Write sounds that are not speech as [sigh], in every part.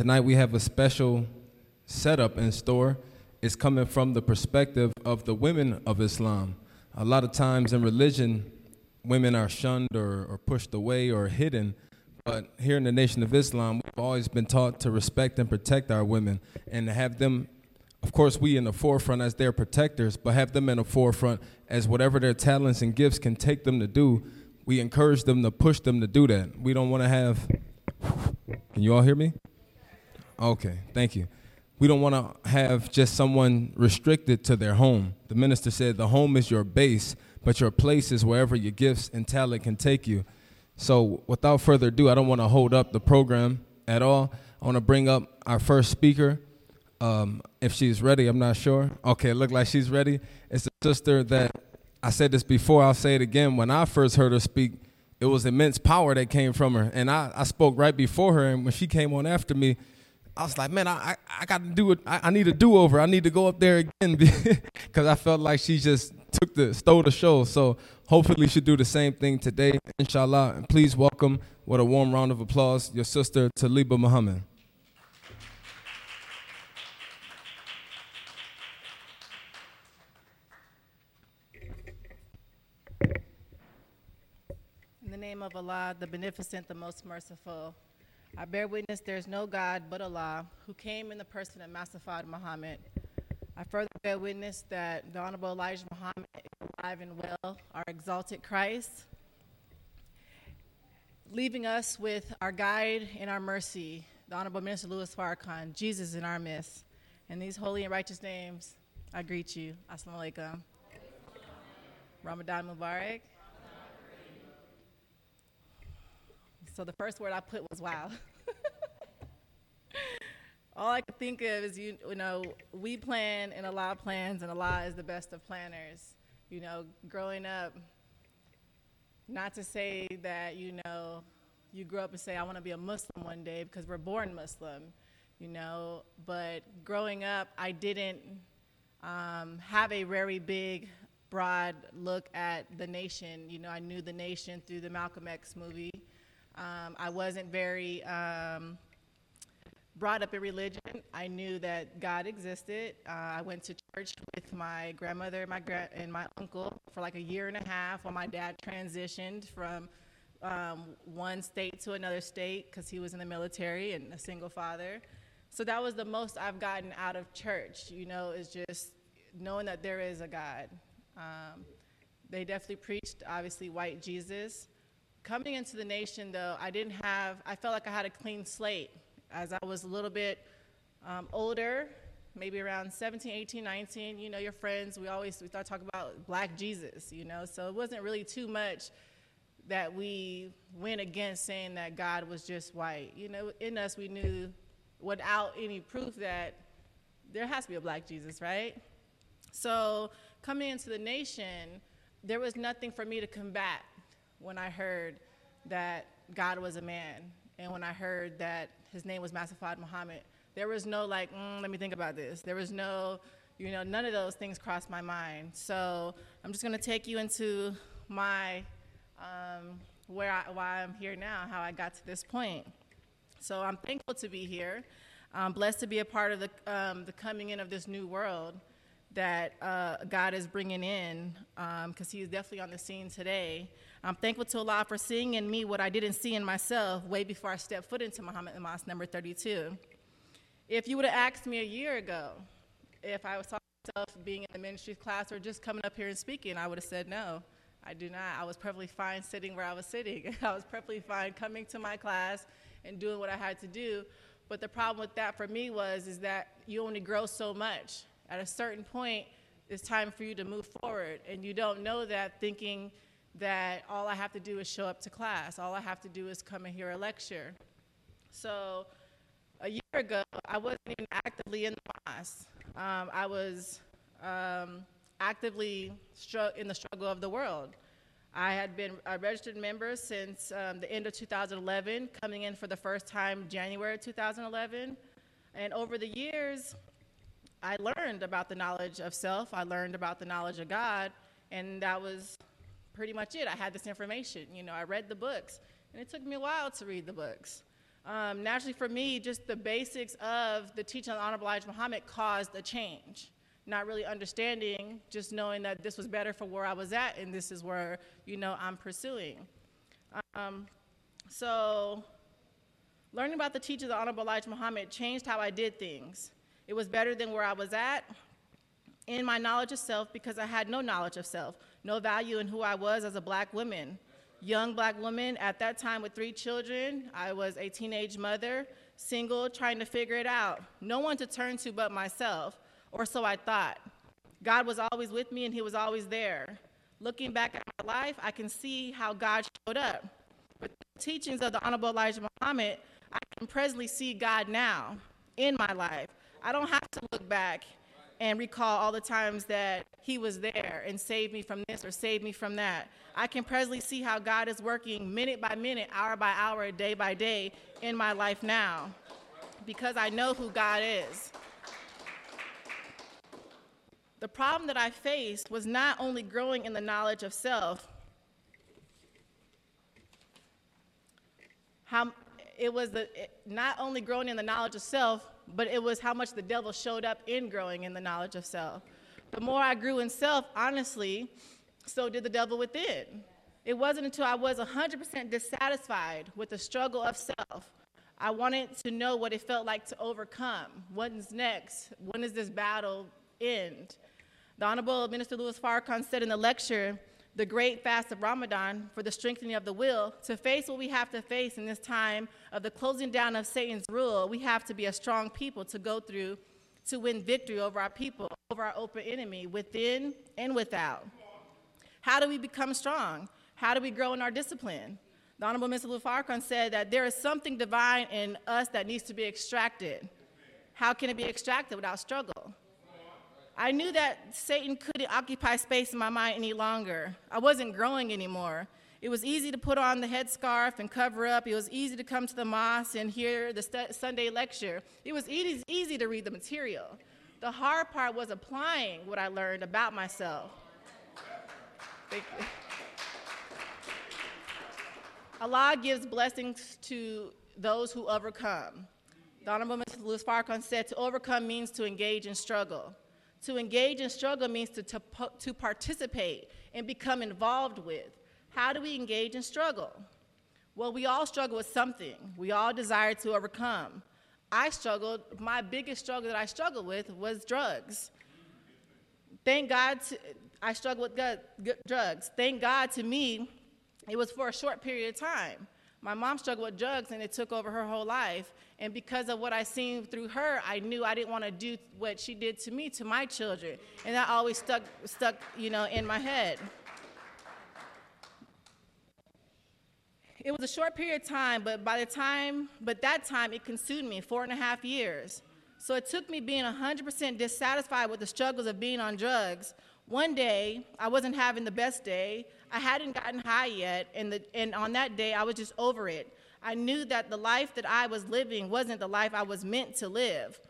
tonight we have a special setup in store. It's coming from the perspective of the women of Islam. A lot of times in religion, women are shunned or, or pushed away or hidden. But here in the Nation of Islam, we've always been taught to respect and protect our women and to have them, of course, we in the forefront as their protectors, but have them in the forefront as whatever their talents and gifts can take them to do. We encourage them to push them to do that. We don't want to have. Can you all hear me? Okay, thank you. We don't want to have just someone restricted to their home. The minister said the home is your base, but your place is wherever your gifts and talent can take you. So, without further ado, I don't want to hold up the program at all. I want to bring up our first speaker. Um, if she's ready, I'm not sure. Okay, look like she's ready. It's a sister that I said this before, I'll say it again. When I first heard her speak, it was immense power that came from her. And I, I spoke right before her, and when she came on after me, I was like, man, I, I, I got to do it. I, need a do over. I need to go up there again [laughs] because I felt like she just took the stole the show. So hopefully she'll do the same thing today, inshallah. And please welcome with a warm round of applause your sister Talibah Muhammad. In the name of Allah, the beneficent, the most merciful. I bear witness there is no God but Allah, who came in the person of Master Fard Muhammad. I further bear witness that the Honorable Elijah Muhammad is alive and well, our exalted Christ, leaving us with our guide and our mercy, the Honorable Minister Louis Farrakhan, Jesus in our midst. In these holy and righteous names, I greet you. Assalamu alaikum. Ramadan Mubarak. So the first word I put was wow. [laughs] All I could think of is you, you know, we plan and Allah plans, and Allah is the best of planners. You know, growing up, not to say that, you know, you grow up and say, I want to be a Muslim one day because we're born Muslim, you know, but growing up, I didn't um, have a very big, broad look at the nation. You know, I knew the nation through the Malcolm X movie. Um, I wasn't very um, brought up in religion. I knew that God existed. Uh, I went to church with my grandmother my gra- and my uncle for like a year and a half while my dad transitioned from um, one state to another state because he was in the military and a single father. So that was the most I've gotten out of church, you know, is just knowing that there is a God. Um, they definitely preached, obviously, white Jesus. Coming into the nation, though, I didn't have, I felt like I had a clean slate. As I was a little bit um, older, maybe around 17, 18, 19, you know, your friends, we always, we start talking about black Jesus, you know, so it wasn't really too much that we went against saying that God was just white. You know, in us, we knew without any proof that there has to be a black Jesus, right? So coming into the nation, there was nothing for me to combat when I heard that God was a man and when I heard that his name was Master Fard Muhammad. There was no like, mm, let me think about this. There was no, you know, none of those things crossed my mind. So I'm just gonna take you into my, um, where I, why I'm here now, how I got to this point. So I'm thankful to be here. I'm blessed to be a part of the, um, the coming in of this new world that uh, God is bringing in because um, He is definitely on the scene today. I'm thankful to Allah for seeing in me what I didn't see in myself way before I stepped foot into Muhammad Mosque number 32. If you would have asked me a year ago if I talking myself being in the ministry class or just coming up here and speaking, I would have said no. I do not. I was perfectly fine sitting where I was sitting. [laughs] I was perfectly fine coming to my class and doing what I had to do. But the problem with that for me was is that you only grow so much. At a certain point, it's time for you to move forward, and you don't know that thinking that all I have to do is show up to class. All I have to do is come and hear a lecture. So a year ago, I wasn't even actively in the mosque. Um, I was um, actively in the struggle of the world. I had been a registered member since um, the end of 2011, coming in for the first time January 2011. And over the years, I learned about the knowledge of self, I learned about the knowledge of God, and that was pretty much it. I had this information. You know, I read the books, and it took me a while to read the books. Um, naturally, for me, just the basics of the teaching of the Honorable Elijah Muhammad caused a change. Not really understanding, just knowing that this was better for where I was at, and this is where you know I'm pursuing. Um, so, learning about the teaching of the Honorable Elijah Muhammad changed how I did things. It was better than where I was at in my knowledge of self because I had no knowledge of self, no value in who I was as a black woman young black woman at that time with three children. I was a teenage mother, single, trying to figure it out. No one to turn to but myself, or so I thought. God was always with me and He was always there. Looking back at my life, I can see how God showed up. With the teachings of the Honorable Elijah Muhammad, I can presently see God now in my life. I don't have to look back and recall all the times that He was there and saved me from this or saved me from that. I can presently see how God is working minute by minute, hour by hour, day by day in my life now because I know who God is. The problem that I faced was not only growing in the knowledge of self, how it was the, it, not only growing in the knowledge of self, but it was how much the devil showed up in growing in the knowledge of self. The more I grew in self, honestly, so did the devil within. It wasn't until I was 100% dissatisfied with the struggle of self. I wanted to know what it felt like to overcome. What's next? When does this battle end? The Honorable Minister Louis Farrakhan said in the lecture, The Great Fast of Ramadan for the strengthening of the will, to face what we have to face in this time of the closing down of Satan's rule, we have to be a strong people to go through to win victory over our people, over our open enemy, within and without. How do we become strong? How do we grow in our discipline? The Honorable Mr. Farrakhan said that there is something divine in us that needs to be extracted. How can it be extracted without struggle? I knew that Satan couldn't occupy space in my mind any longer. I wasn't growing anymore. It was easy to put on the headscarf and cover up. It was easy to come to the mosque and hear the st- Sunday lecture. It was easy, easy to read the material. The hard part was applying what I learned about myself. Thank you. Allah gives blessings to those who overcome. The Honorable Mr. Louis Farrakhan said to overcome means to engage in struggle. To engage in struggle means to, to, to participate and become involved with. How do we engage in struggle? Well, we all struggle with something. We all desire to overcome. I struggled, my biggest struggle that I struggled with was drugs. Thank God, to, I struggled with drugs. Thank God to me, it was for a short period of time. My mom struggled with drugs and it took over her whole life. And because of what I seen through her, I knew I didn't want to do what she did to me, to my children. And that always stuck, stuck, you know, in my head. It was a short period of time, but by the time, but that time it consumed me, four and a half years. So it took me being 100% dissatisfied with the struggles of being on drugs. One day, I wasn't having the best day. I hadn't gotten high yet, and, the, and on that day, I was just over it. I knew that the life that I was living wasn't the life I was meant to live.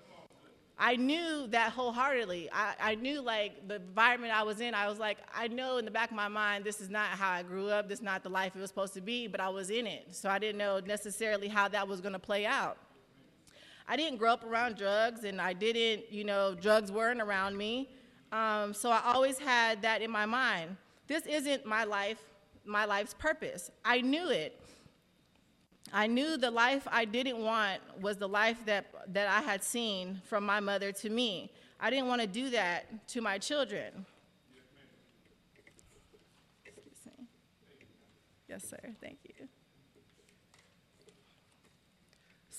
I knew that wholeheartedly. I, I knew like the environment I was in, I was like, I know in the back of my mind, this is not how I grew up, this is not the life it was supposed to be, but I was in it. So I didn't know necessarily how that was gonna play out. I didn't grow up around drugs, and I didn't, you know, drugs weren't around me. Um, so I always had that in my mind. This isn't my life, my life's purpose. I knew it. I knew the life I didn't want was the life that, that I had seen from my mother to me. I didn't want to do that to my children. Yes, sir. Thank you.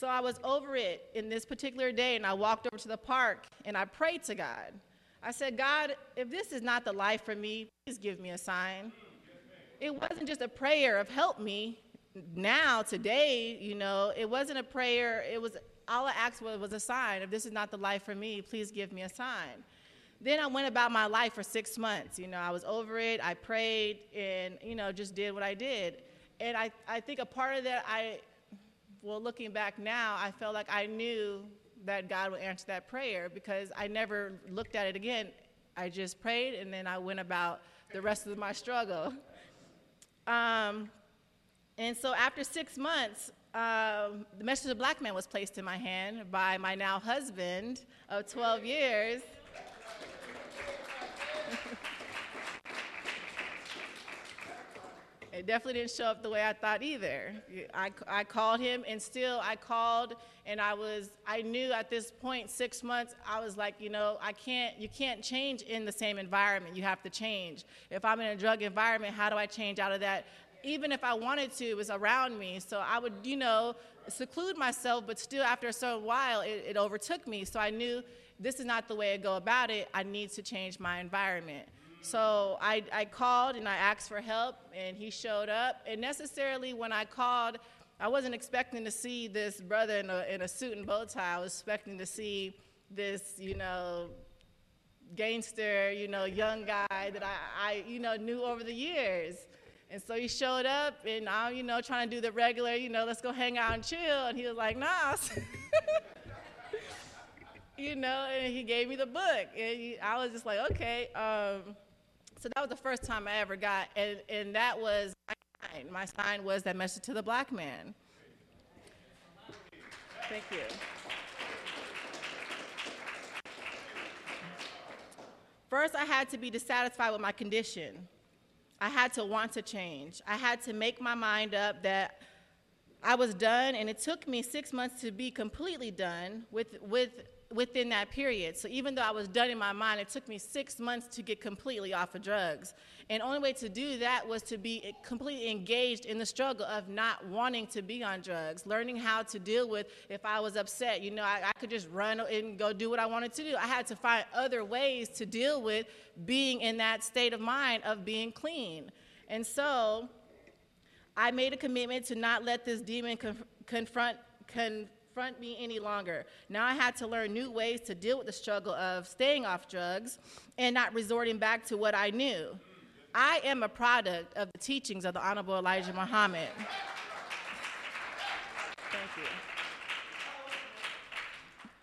So I was over it in this particular day, and I walked over to the park and I prayed to God. I said, God, if this is not the life for me, please give me a sign. It wasn't just a prayer of help me now, today, you know, it wasn't a prayer. It was all I asked for was a sign. If this is not the life for me, please give me a sign. Then I went about my life for six months. You know, I was over it. I prayed and, you know, just did what I did. And I, I think a part of that, I well, looking back now, I felt like I knew that God would answer that prayer because I never looked at it again. I just prayed and then I went about the rest of my struggle. Um, and so after six months, um, the message of black man was placed in my hand by my now husband of 12 years. It definitely didn't show up the way I thought either. I, I called him, and still I called, and I was I knew at this point, six months, I was like, you know, I can't you can't change in the same environment. You have to change. If I'm in a drug environment, how do I change out of that? Even if I wanted to, it was around me. So I would, you know, seclude myself, but still after a certain while, it, it overtook me. So I knew this is not the way I go about it. I need to change my environment. So I, I called and I asked for help, and he showed up. And necessarily, when I called, I wasn't expecting to see this brother in a, in a suit and bow tie. I was expecting to see this, you know, gangster, you know, young guy that I, I, you know, knew over the years. And so he showed up, and I'm, you know, trying to do the regular, you know, let's go hang out and chill. And he was like, nah. [laughs] you know, and he gave me the book. And I was just like, okay. Um, so that was the first time I ever got, and, and that was my sign. My sign was that message to the black man. Thank you. First, I had to be dissatisfied with my condition. I had to want to change. I had to make my mind up that I was done, and it took me six months to be completely done with, with within that period. So even though I was done in my mind, it took me six months to get completely off of drugs. And only way to do that was to be completely engaged in the struggle of not wanting to be on drugs, learning how to deal with if I was upset. You know, I, I could just run and go do what I wanted to do. I had to find other ways to deal with being in that state of mind of being clean. And so I made a commitment to not let this demon conf- confront. Con- confront me any longer. Now I had to learn new ways to deal with the struggle of staying off drugs and not resorting back to what I knew. I am a product of the teachings of the Honorable Elijah Muhammad. Thank you.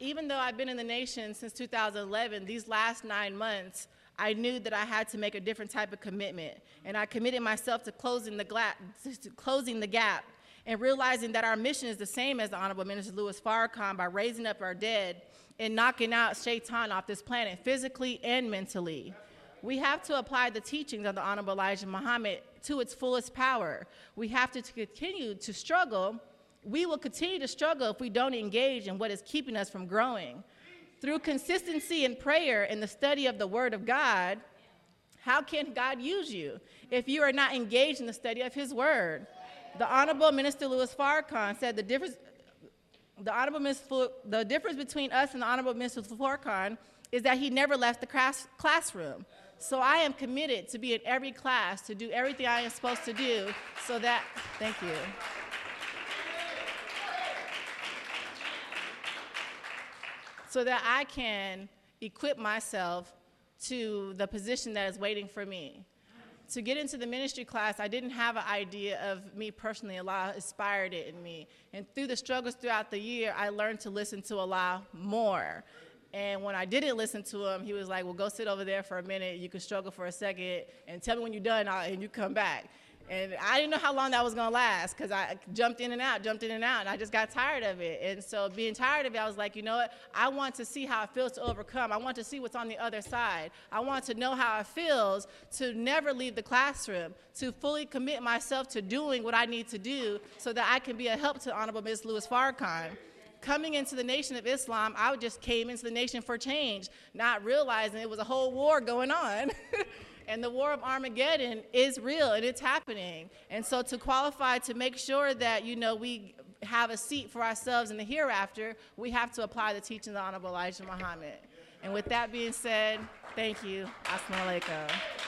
Even though I've been in the nation since 2011, these last nine months, I knew that I had to make a different type of commitment. And I committed myself to closing the, gla- to closing the gap and realizing that our mission is the same as the Honorable Minister Louis Farrakhan by raising up our dead and knocking out Shaitan off this planet physically and mentally. We have to apply the teachings of the Honorable Elijah Muhammad to its fullest power. We have to continue to struggle. We will continue to struggle if we don't engage in what is keeping us from growing. Through consistency in prayer and the study of the Word of God, how can God use you if you are not engaged in the study of His Word? The Honorable Minister Louis Farrakhan said the difference, the Honorable Minister, the difference between us and the Honorable Minister Farrakhan is that he never left the class, classroom. So I am committed to be in every class, to do everything I am supposed to do, so that, thank you. So that I can equip myself to the position that is waiting for me to get into the ministry class, I didn't have an idea of me personally. Allah inspired it in me. And through the struggles throughout the year, I learned to listen to Allah more. And when I didn't listen to him, he was like, Well, go sit over there for a minute. You can struggle for a second and tell me when you're done and you come back. And I didn't know how long that was to last because I jumped in and out, jumped in and out, and I just got tired of it. And so, being tired of it, I was like, you know what? I want to see how it feels to overcome. I want to see what's on the other side. I want to know how it feels to never leave the classroom, to fully commit myself to doing what I need to do so that I can be a help to Honorable Ms. Louis Farrakhan coming into the nation of Islam, I just came into the nation for change, not realizing it was a whole war going on. [laughs] And the war of Armageddon is real and it's happening. And so to qualify to make sure that, you know, we have a seat for ourselves in the hereafter, we have to apply the teachings of the Honorable Elijah Muhammad. And with that being said, thank you. Assalamu alaikum.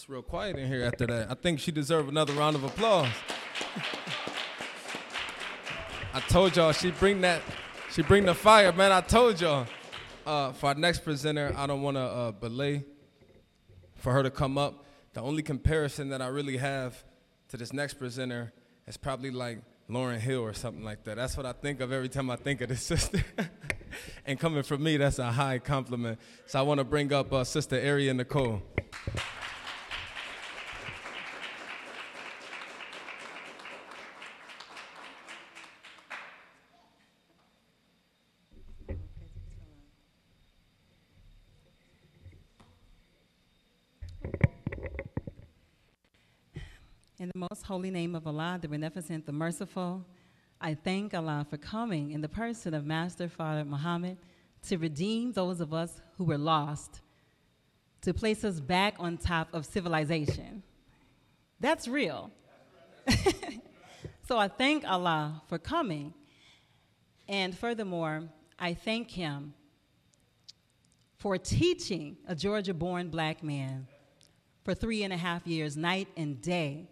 It's real quiet in here after that. I think she deserves another round of applause. I told y'all she'd bring that she bring the fire, man. I told y'all. Uh, for our next presenter, I don't want to uh, belay for her to come up. The only comparison that I really have to this next presenter is probably like Lauryn Hill or something like that. That's what I think of every time I think of this [laughs] sister. and coming from me, that's a high compliment. So I want to bring up uh, Sister Arian Nicole. In the most holy name of Allah, the Beneficent, the Merciful, I thank Allah for coming in the person of Master Fard Muhammad to redeem those of us who were lost, to place us back on top of civilization. That's real. [laughs] so I thank Allah for coming. And furthermore, I thank Him for teaching a Georgia born black man for three and a half years, night and day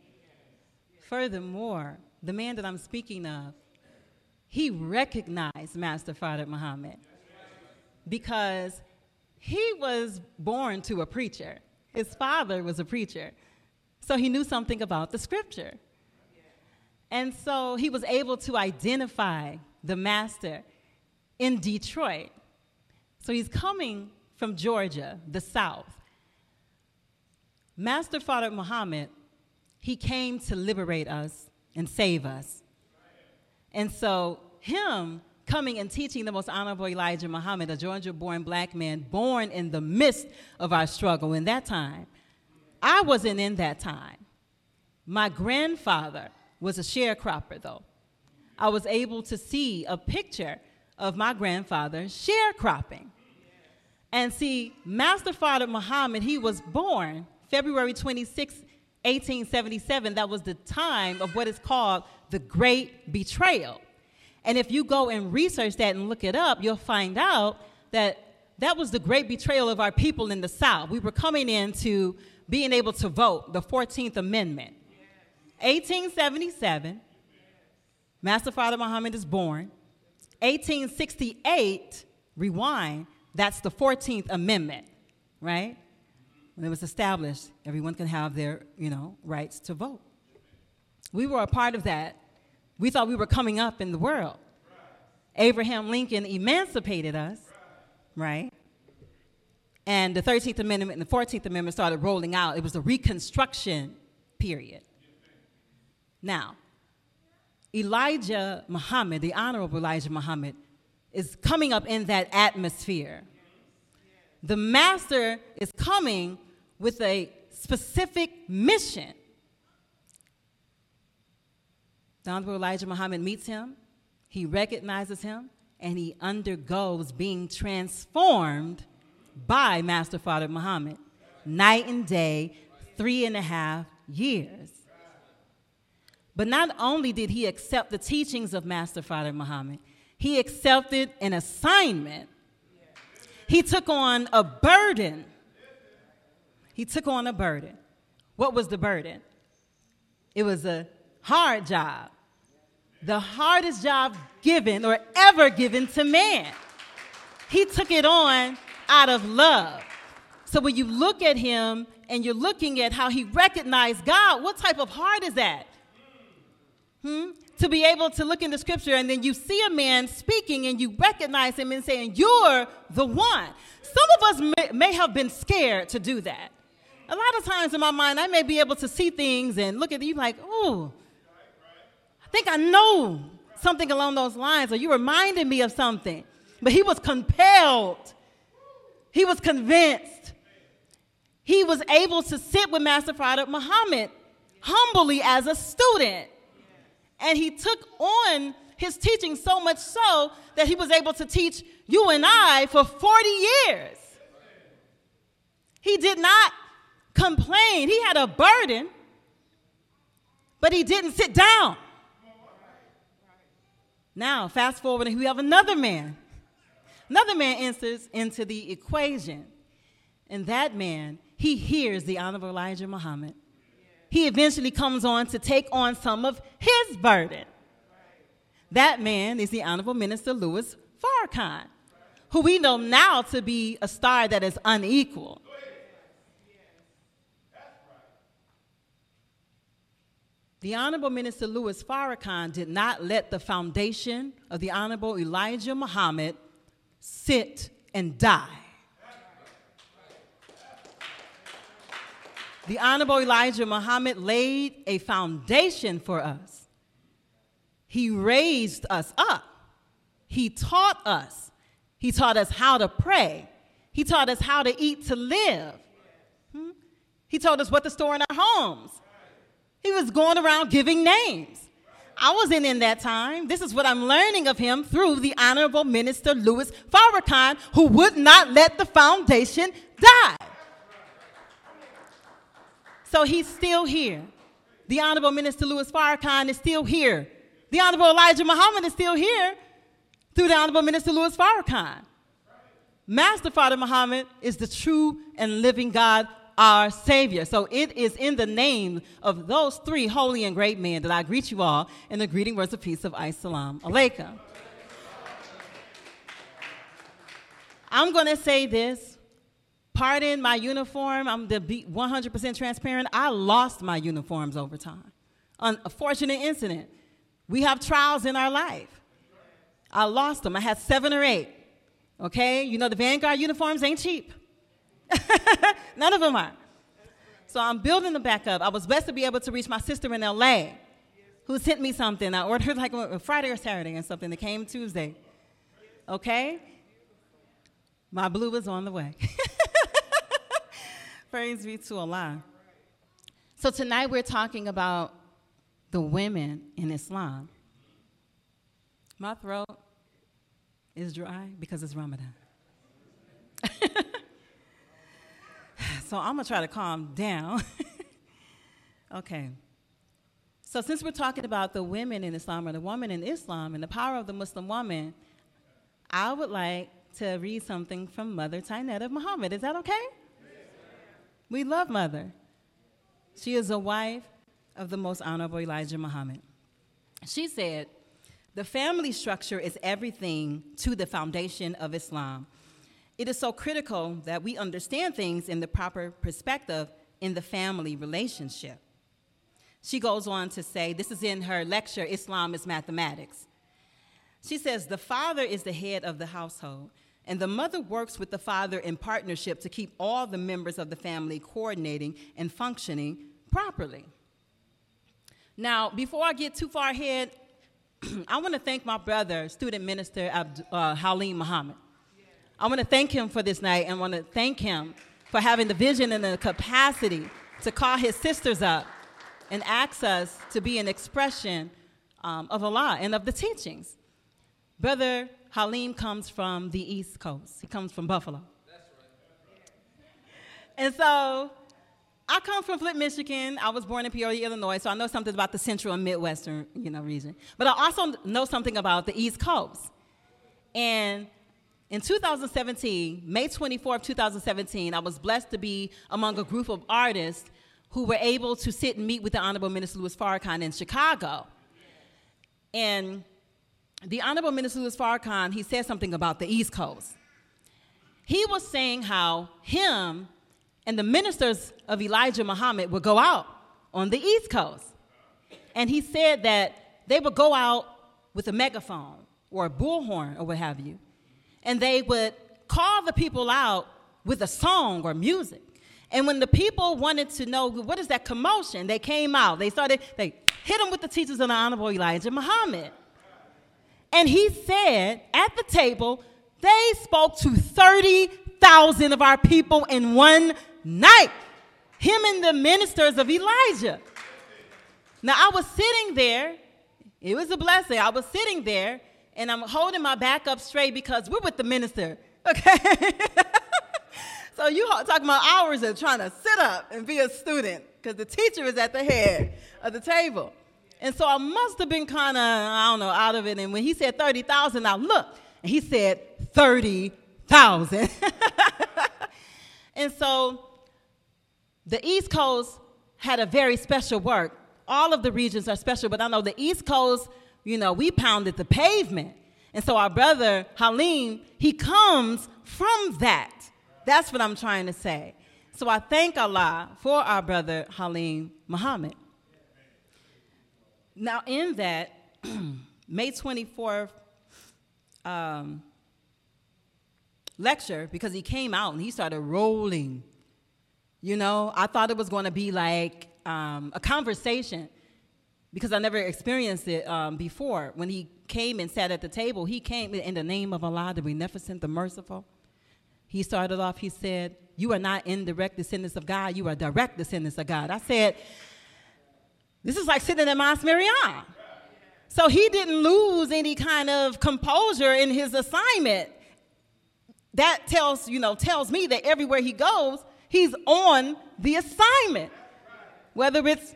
Furthermore, the man that I'm speaking of, he recognized Master Fard Muhammad because he was born to a preacher. His father was a preacher. So he knew something about the scripture. And so he was able to identify the master in Detroit. So he's coming from Georgia, the South. Master Fard Muhammad he came to liberate us and save us. And so, him coming and teaching the most honorable Elijah Muhammad, a Georgia born black man, born in the midst of our struggle in that time. I wasn't in that time. My grandfather was a sharecropper, though. I was able to see a picture of my grandfather sharecropping. And see, Master Fard Muhammad, he was born February 26, 1877, that was the time of what is called the Great Betrayal. And if you go and research that and look it up, you'll find out that that was the great betrayal of our people in the South. We were coming into being able to vote, the 14th Amendment. 1877, Master Fard Muhammad is born. 1868, rewind, that's the 14th Amendment, right? When it was established, everyone can have their, you know, rights to vote. We were a part of that. We thought we were coming up in the world. Abraham Lincoln emancipated us, right? And the 13th Amendment and the 14th Amendment started rolling out. It was the Reconstruction period. Now, Elijah Muhammad, the Honorable Elijah Muhammad, is coming up in that atmosphere. The Master is coming with a specific mission. The Honorable Elijah Muhammad meets him, he recognizes him, and he undergoes being transformed by Master Fard Muhammad night and day, three and a half years. But not only did he accept the teachings of Master Fard Muhammad, he accepted an assignment. He took on a burden he took on a burden. What was the burden? It was a hard job, the hardest job given or ever given to man. He took it on out of love. So when you look at him and you're looking at how he recognized God, what type of heart is that? Hmm? To be able to look in the scripture and then you see a man speaking and you recognize him and saying, You're the one. Some of us may, may have been scared to do that a lot of times in my mind, I may be able to see things and look at you like, oh, I think I know something along those lines, or you reminded me of something. But he was compelled, he was convinced. He was able to sit with Master Fard Muhammad humbly as a student. And he took on his teaching so much so that he was able to teach you and I for 40 years. He did not complained. He had a burden, but he didn't sit down. Now, fast forward, and we have another man. Another man enters into the equation. And that man, he hears the Honorable Elijah Muhammad. He eventually comes on to take on some of his burden. That man is the Honorable Minister Louis Farrakhan, who we know now to be a star that is unequal. The Honorable Minister Louis Farrakhan did not let the foundation of the Honorable Elijah Muhammad sit and die. The Honorable Elijah Muhammad laid a foundation for us. He raised us up. He taught us. He taught us how to pray. He taught us how to eat to live. Hmm? He told us what to store in our homes. He was going around giving names. I wasn't in that time. This is what I'm learning of him through the Honorable Minister Louis Farrakhan, who would not let the foundation die. So he's still here. The Honorable Minister Louis Farrakhan is still here. The Honorable Elijah Muhammad is still here through the Honorable Minister Louis Farrakhan. Master Fard Muhammad is the true and living God, our Savior. So it is in the name of those three holy and great men that I greet you all in the greeting words of peace of Islam. Alaikum. I'm going to say this pardon my uniform. I'm to be 100% transparent. I lost my uniforms over time. Unfortunate incident. We have trials in our life. I lost them. I had seven or eight. Okay? You know, the Vanguard uniforms ain't cheap. [laughs] None of them are. So I'm building them back up. I was blessed to be able to reach my sister in LA who sent me something. I ordered like Friday or Saturday and something that came Tuesday. Okay? My blue is on the way. [laughs] Praise be to Allah. So tonight we're talking about the women in Islam. My throat is dry because it's Ramadan. [laughs] [sighs] so I'm gonna try to calm down. [laughs] okay. So since we're talking about the women in Islam or the woman in Islam and the power of the Muslim woman, I would like to read something from Mother Tynetta Muhammad. Is that okay? We love Mother. She is a wife of the most honorable Elijah Muhammad. She said, The family structure is everything to the foundation of Islam. It is so critical that we understand things in the proper perspective in the family relationship. She goes on to say, this is in her lecture, Islam is Mathematics. She says, The father is the head of the household. And the mother works with the father in partnership to keep all the members of the family coordinating and functioning properly. Now, before I get too far ahead, [clears throat] I want to thank my brother, student minister Abd, uh, Halim Muhammad. I want to thank him for this night and want to thank him for having the vision and the capacity to call his sisters up and ask us to be an expression um, of Allah and of the teachings. Brother Halim comes from the East Coast. He comes from Buffalo. And so I come from Flint, Michigan. I was born in Peoria, Illinois, so I know something about the central and midwestern, you know, region. But I also know something about the East Coast. And in 2017, May 24th, 2017, I was blessed to be among a group of artists who were able to sit and meet with the Honorable Minister Louis Farrakhan in Chicago. And the Honorable Minister Louis Farrakhan, he said something about the East Coast. He was saying how him and the ministers of Elijah Muhammad would go out on the East Coast. And he said that they would go out with a megaphone or a bullhorn or what have you. And they would call the people out with a song or music. And when the people wanted to know what is that commotion, they came out. They started, they hit them with the teachers of the Honorable Elijah Muhammad. And he said at the table, they spoke to 30,000 of our people in one night. Him and the ministers of Elijah. Now, I was sitting there. It was a blessing. I was sitting there and I'm holding my back up straight because we're with the minister. Okay? [laughs] so you talking about hours of trying to sit up and be a student because the teacher is at the head of the table. And so I must have been kind of, I don't know, out of it. And when he said 30,000, I looked, and he said 30,000. [laughs] and so the East Coast had a very special work. All of the regions are special, but I know the East Coast, you know, we pounded the pavement. And so our brother Halim, he comes from that. That's what I'm trying to say. So I thank Allah for our brother Halim Muhammad. Now, in that, [clears throat] May 24th um, lecture, because he came out and he started rolling, you know, I thought it was going to be like um, a conversation because I never experienced it um, before. When he came and sat at the table, he came in the name of Allah, the Beneficent, the Merciful. He started off, he said, You are not indirect descendants of God, you are direct descendants of God. I said, This is like sitting in Mosque Maryam. So he didn't lose any kind of composure in his assignment. That tells, you know, tells me that everywhere he goes, he's on the assignment. Whether it's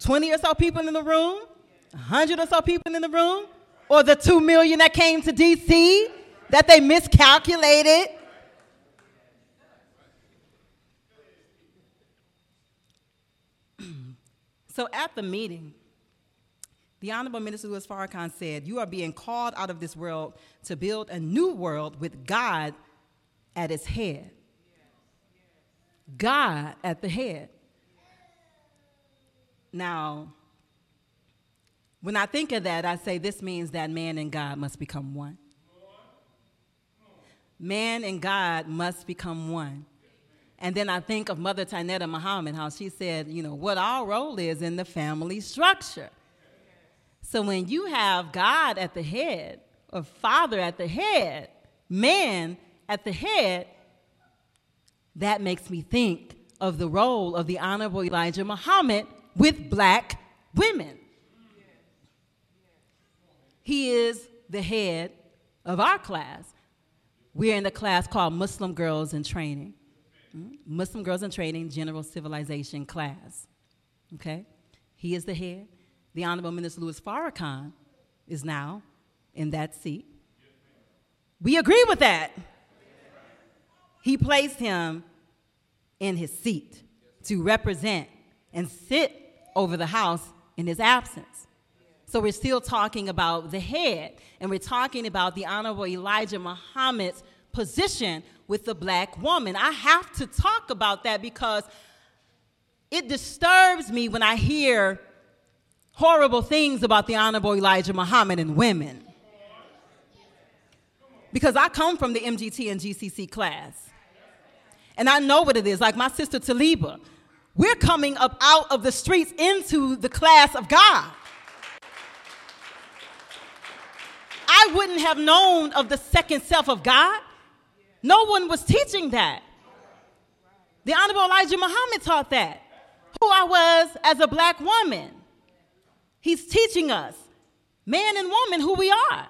20 or so people in the room, 100 or so people in the room, or the 2 million that came to DC that they miscalculated. [clears throat] so at the meeting, the Honorable Minister Louis Farrakhan said, You are being called out of this world to build a new world with God at its head. God at the head. Now, when I think of that, I say this means that man and God must become one. Man and God must become one. And then I think of Mother Tynetta Muhammad, how she said, you know, what our role is in the family structure. So when you have God at the head, or Father at the head, man at the head, that makes me think of the role of the Honorable Elijah Muhammad with black women. He is the head of our class. We're in the class called Muslim Girls in Training. Hmm? Muslim Girls in Training General Civilization class. Okay? He is the head. The Honorable Minister Louis Farrakhan is now in that seat. We agree with that. He placed him in his seat to represent and sit over the house in his absence. So we're still talking about the head, and we're talking about the Honorable Elijah Muhammad's position with the black woman. I have to talk about that because it disturbs me when I hear horrible things about the Honorable Elijah Muhammad and women. Because I come from the MGT and GCC class. And I know what it is. Like my sister Talibah, we're coming up out of the streets into the class of God. I wouldn't have known of the second self of God. No one was teaching that. The Honorable Elijah Muhammad taught that. Who I was as a black woman. He's teaching us, man and woman, who we are.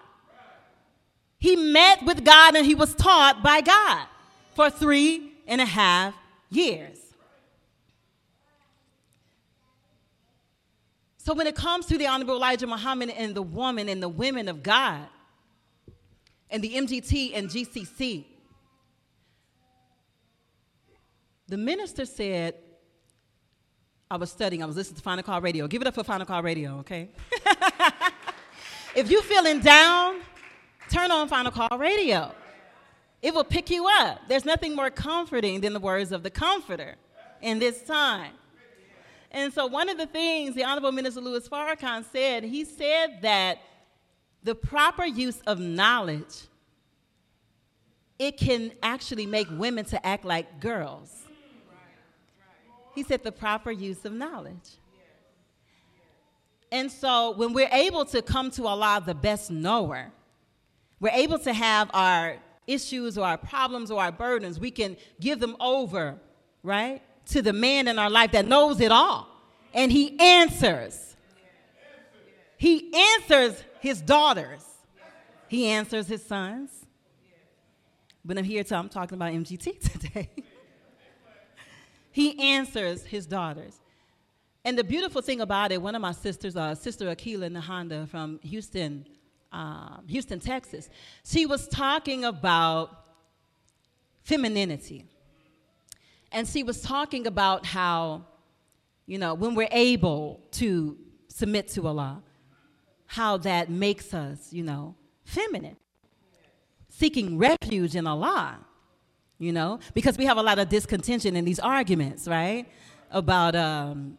He met with God and he was taught by God for three and a half years. So when it comes to the Honorable Elijah Muhammad and the woman and the women of God and the MGT and GCC, the minister said, I was studying, I was listening to Final Call Radio. Give it up for Final Call Radio, okay? [laughs] if you're feeling down, turn on Final Call Radio. It will pick you up. There's nothing more comforting than the words of the Comforter in this time. And so, one of the things the Honorable Minister Louis Farrakhan said, he said that the proper use of knowledge it can actually make women to act like girls. He said the proper use of knowledge. And so when we're able to come to Allah, the best knower, we're able to have our issues or our problems or our burdens, we can give them over, right? To the man in our life that knows it all. And he answers. He answers his daughters. He answers his sons. But I'm here to, I'm talking about MGT [laughs] today. he answers his daughters. And the beautiful thing about it, one of my sisters, uh, Sister Akila Nahanda from Houston, um, Houston, Texas, she was talking about femininity. And she was talking about how, you know, when we're able to submit to Allah, how that makes us, you know, feminine, seeking refuge in Allah. You know, because we have a lot of discontention in these arguments, right? About um,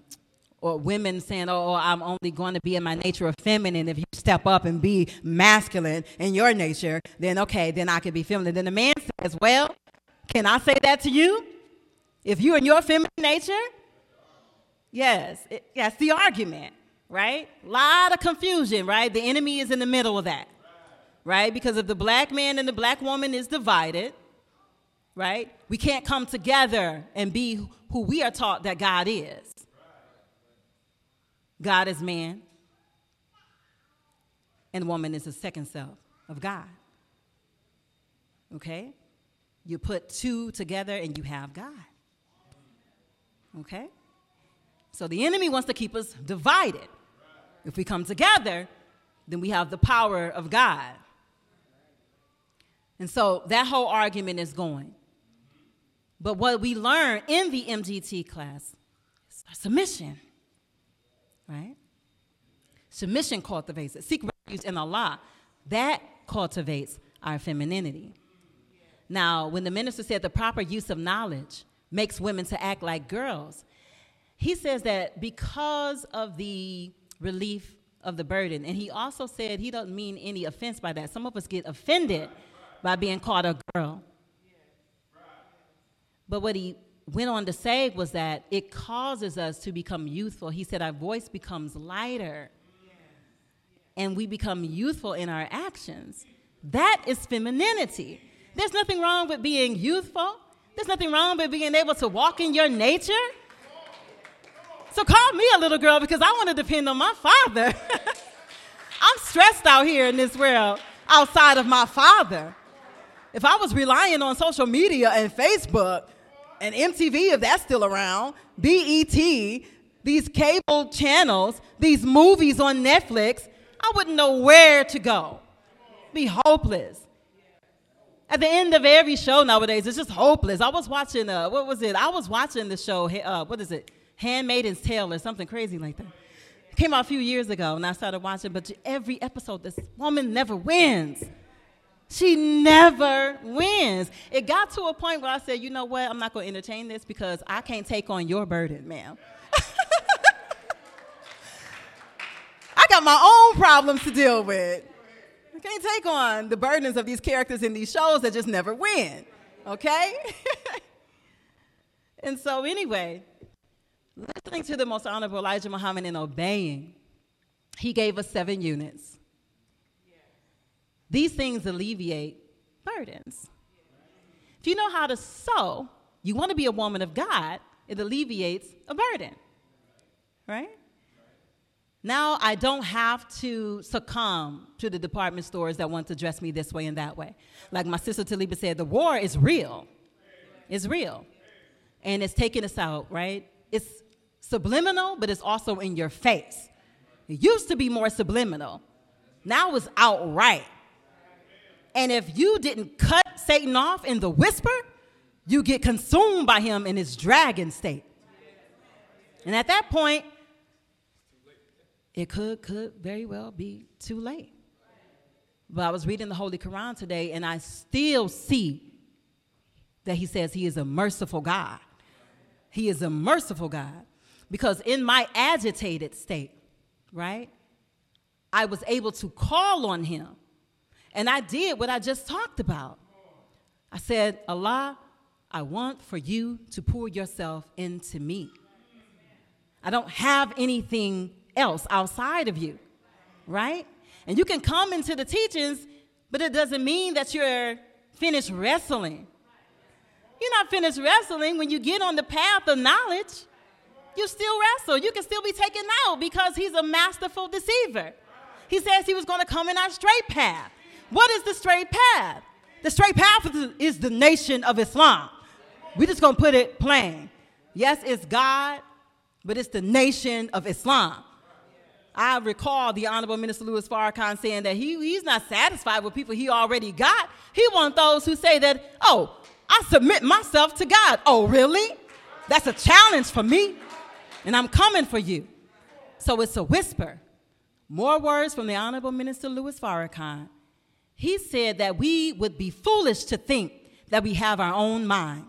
or women saying, "Oh, I'm only going to be in my nature of feminine. If you step up and be masculine in your nature, then okay, then I can be feminine." Then the man says, "Well, can I say that to you? If you're in your feminine nature, yes, it, that's the argument, right? A lot of confusion, right? The enemy is in the middle of that, right? Because if the black man and the black woman is divided, right, we can't come together and be who we are taught that God is. God is man, and woman is the second self of God. Okay? You put two together and you have God. Okay? So the enemy wants to keep us divided. If we come together, then we have the power of God. And so that whole argument is going. But what we learn in the MGT class is submission right? Submission cultivates it. Seek refuge in Allah. That cultivates our femininity. Now, when the minister said the proper use of knowledge makes women to act like girls, he says that because of the relief of the burden, and he also said he doesn't mean any offense by that. Some of us get offended by being called a girl. But what he went on to say was that it causes us to become youthful. He said our voice becomes lighter and we become youthful in our actions. That is femininity. There's nothing wrong with being youthful. There's nothing wrong with being able to walk in your nature. So call me a little girl because I want to depend on my father. [laughs] I'm stressed out here in this world outside of my father. If I was relying on social media and Facebook, and MTV, if that's still around, BET, these cable channels, these movies on Netflix, I wouldn't know where to go. Be hopeless. At the end of every show nowadays, it's just hopeless. I was watching, uh, what was it? I was watching the show, uh, what is it? Handmaid's Tale or something crazy like that. It came out a few years ago, and I started watching, but every episode, this woman never wins. She never wins. It got to a point where I said, you know what? I'm not going to entertain this because I can't take on your burden, ma'am. [laughs] I got my own problems to deal with. I can't take on the burdens of these characters in these shows that just never win. Okay? [laughs] and so, anyway, listening to the most honorable Elijah Muhammad and obeying, he gave us seven units. These things alleviate burdens. If you know how to sow, you want to be a woman of God, it alleviates a burden. Right? Now I don't have to succumb to the department stores that want to dress me this way and that way. Like my sister Talibah said, the war is real. It's real. And it's taking us out, right? It's subliminal, but it's also in your face. It used to be more subliminal. Now it's outright. And if you didn't cut Satan off in the whisper, you get consumed by him in his dragon state. And at that point, it could, could very well be too late. But I was reading the Holy Quran today, and I still see that he says he is a merciful God. He is a merciful God. Because in my agitated state, right, I was able to call on him and I did what I just talked about. I said, Allah, I want for you to pour yourself into me. I don't have anything else outside of you, right? And you can come into the teachings, but it doesn't mean that you're finished wrestling. You're not finished wrestling when you get on the path of knowledge. You still wrestle. You can still be taken out because he's a masterful deceiver. He says he was going to come in our straight path. What is the straight path? The straight path is the nation of Islam. We're just going to put it plain. Yes, it's God, but it's the nation of Islam. I recall the Honorable Minister Louis Farrakhan saying that he, he's not satisfied with people he already got. He wants those who say that, oh, I submit myself to God. Oh, really? That's a challenge for me, and I'm coming for you. So it's a whisper. More words from the Honorable Minister Louis Farrakhan He said that we would be foolish to think that we have our own mind.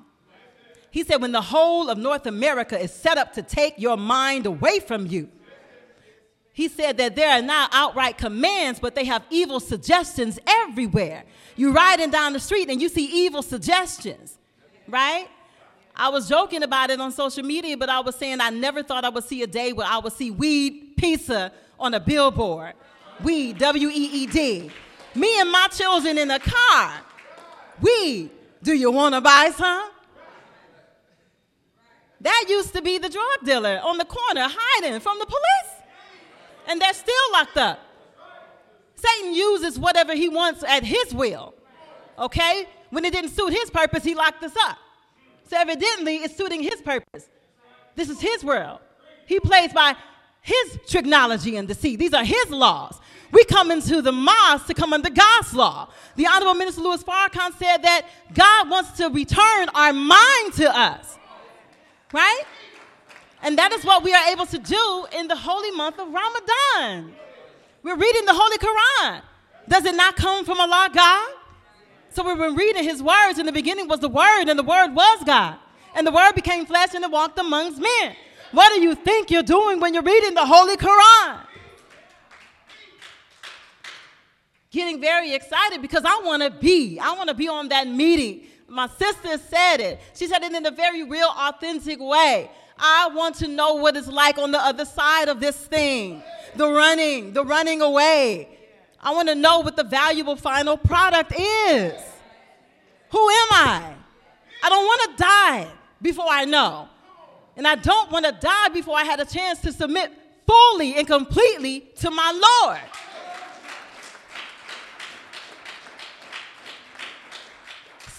He said, when the whole of North America is set up to take your mind away from you, he said that there are not outright commands, but they have evil suggestions everywhere. You're riding down the street and you see evil suggestions, right? I was joking about it on social media, but I was saying I never thought I would see a day where I would see weed pizza on a billboard. Weed, W E E D. Me and my children in the car. Weed. Do you want to buy some? That used to be the drug dealer on the corner hiding from the police. And they're still locked up. Satan uses whatever he wants at his will. Okay? When it didn't suit his purpose, he locked us up. So evidently, it's suiting his purpose. This is his world. He plays by his technology and deceit. These are his laws. We come into the mosque to come under God's law. The Honorable Minister Louis Farrakhan said that God wants to return our mind to us. Right? And that is what we are able to do in the holy month of Ramadan. We're reading the Holy Quran. Does it not come from Allah God? So we've been reading his words. In the beginning was the word, and the word was God. And the word became flesh and it walked amongst men. What do you think you're doing when you're reading the Holy Quran? Getting very excited because I want to be. I want to be on that meeting. My sister said it. She said it in a very real, authentic way. I want to know what it's like on the other side of this thing the running, the running away. I want to know what the valuable final product is. Who am I? I don't want to die before I know. And I don't want to die before I had a chance to submit fully and completely to my Lord.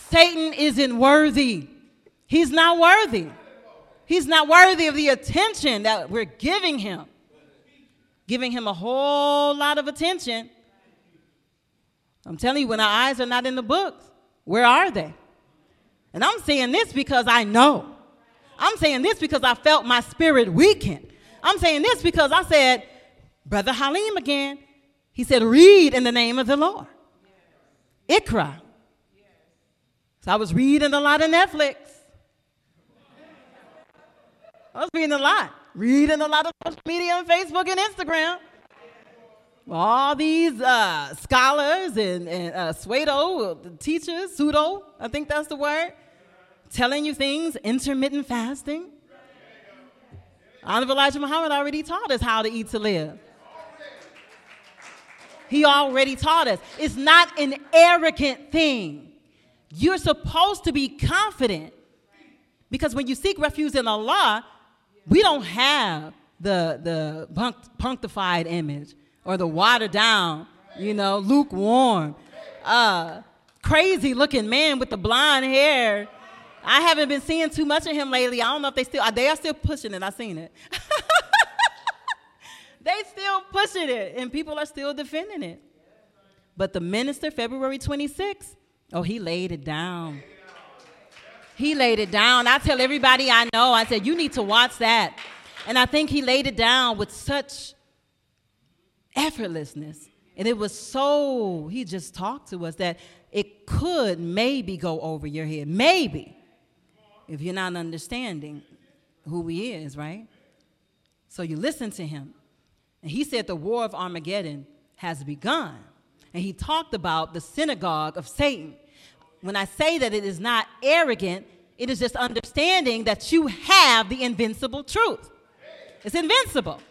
Satan isn't worthy. He's not worthy. He's not worthy of the attention that we're giving him. Giving him a whole lot of attention I'm telling you, when our eyes are not in the books, where are they? And I'm saying this because I know. I'm saying this because I felt my spirit weaken. I'm saying this because I said, Brother Halim again, he said, read in the name of the Lord. Ikra. So I was reading a lot of Netflix. I was reading a lot, reading a lot of social media and Facebook and Instagram all these uh, scholars and, and uh, Suedo, teachers, pseudo, I think that's the word, telling you things, intermittent fasting. Honorable Elijah Muhammad already taught us how to eat to live. He already taught us. It's not an arrogant thing. You're supposed to be confident because when you seek refuge in Allah, we don't have the, the punctified image or the watered down, you know, lukewarm, uh, crazy looking man with the blonde hair. I haven't been seeing too much of him lately. I don't know if they still they are still pushing it. I've seen it. [laughs] they still pushing it, and people are still defending it. But the minister, February 26th, oh, he laid it down. He laid it down. I tell everybody I know, I said, you need to watch that. And I think he laid it down with such effortlessness. And it was so, he just talked to us that it could maybe go over your head. Maybe. If you're not understanding who he is, right? So you listen to him. And he said the war of Armageddon has begun. And he talked about the synagogue of Satan. When I say that it is not arrogant, it is just understanding that you have the invincible truth. It's invincible.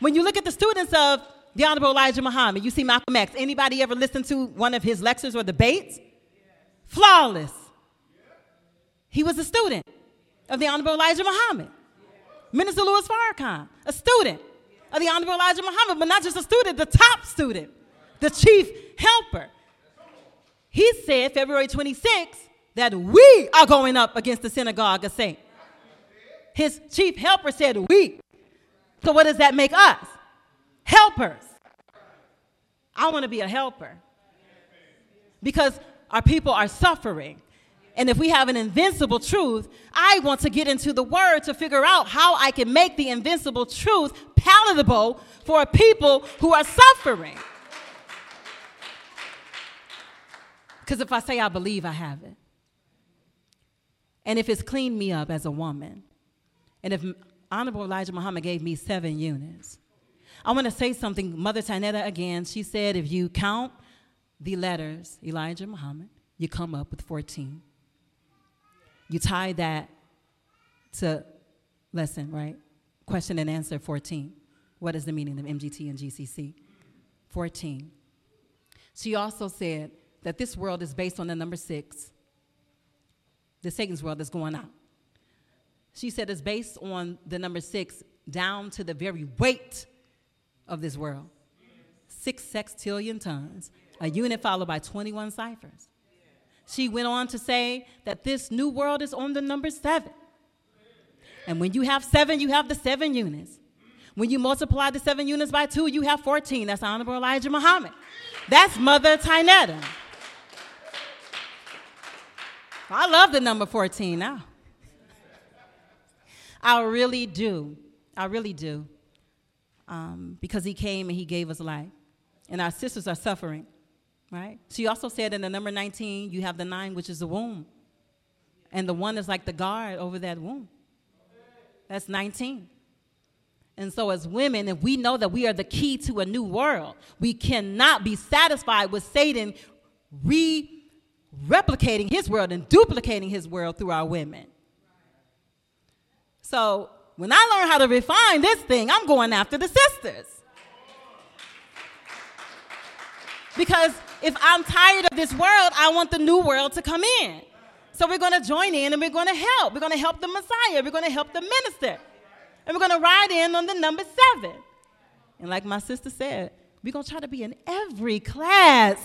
When you look at the students of the Honorable Elijah Muhammad. You see Malcolm X. Anybody ever listen to one of his lectures or debates? Flawless. He was a student of the Honorable Elijah Muhammad. Minister Louis Farrakhan, a student of the Honorable Elijah Muhammad, but not just a student, the top student, the chief helper. He said February 26th that we are going up against the synagogue of Satan. His chief helper said we. So what does that make us? helpers. I want to be a helper because our people are suffering. And if we have an invincible truth, I want to get into the word to figure out how I can make the invincible truth palatable for people who are suffering. Because if I say I believe, I have it. And if it's cleaned me up as a woman, and if Honorable Elijah Muhammad gave me seven units, I want to say something. Mother Tynetta again, she said if you count the letters, Elijah Muhammad, you come up with 14. You tie that to lesson, right? Question and answer 14. What is the meaning of MGT and GCC? 14. She also said that this world is based on the number six, the Satan's world is going out. She said it's based on the number six down to the very weight of this world. Six sextillion tons, a unit followed by 21 ciphers. She went on to say that this new world is on the number seven. And when you have seven, you have the seven units. When you multiply the seven units by two, you have 14. That's Honorable Elijah Muhammad. That's Mother Tynetta. I love the number 14 now. I really do. I really do. Um, because he came and he gave us life. And our sisters are suffering, right? She also said in the number 19, you have the nine, which is the womb. And the one is like the guard over that womb. That's 19. And so, as women, if we know that we are the key to a new world, we cannot be satisfied with Satan re replicating his world and duplicating his world through our women. So, when I learn how to refine this thing, I'm going after the sisters. Because if I'm tired of this world, I want the new world to come in. So we're going to join in and we're going to help. We're going to help the Messiah. We're going to help the minister. And we're going to ride in on the number seven. And like my sister said, we're going to try to be in every class